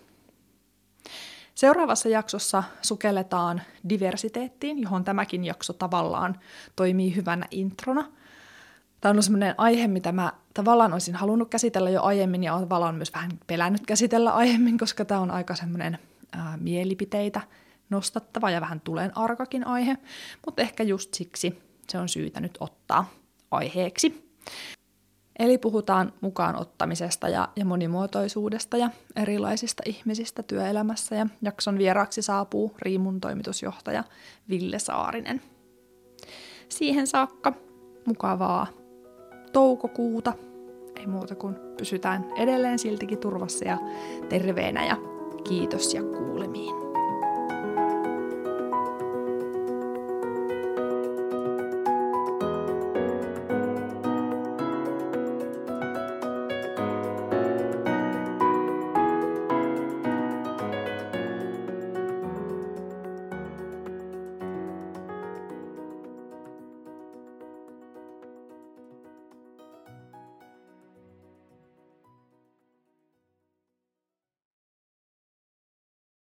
A: Seuraavassa jaksossa sukelletaan diversiteettiin, johon tämäkin jakso tavallaan toimii hyvänä introna. Tämä on sellainen aihe, mitä mä tavallaan olisin halunnut käsitellä jo aiemmin ja olen tavallaan myös vähän pelännyt käsitellä aiemmin, koska tämä on aika semmoinen ää, mielipiteitä nostattava ja vähän tulen arkakin aihe, mutta ehkä just siksi se on syytä nyt ottaa aiheeksi. Eli puhutaan mukaan ottamisesta ja, ja monimuotoisuudesta ja erilaisista ihmisistä työelämässä ja jakson vieraaksi saapuu Riimun toimitusjohtaja Ville Saarinen. Siihen saakka mukavaa toukokuuta. Ei muuta kuin pysytään edelleen siltikin turvassa ja terveenä ja kiitos ja kuulemiin.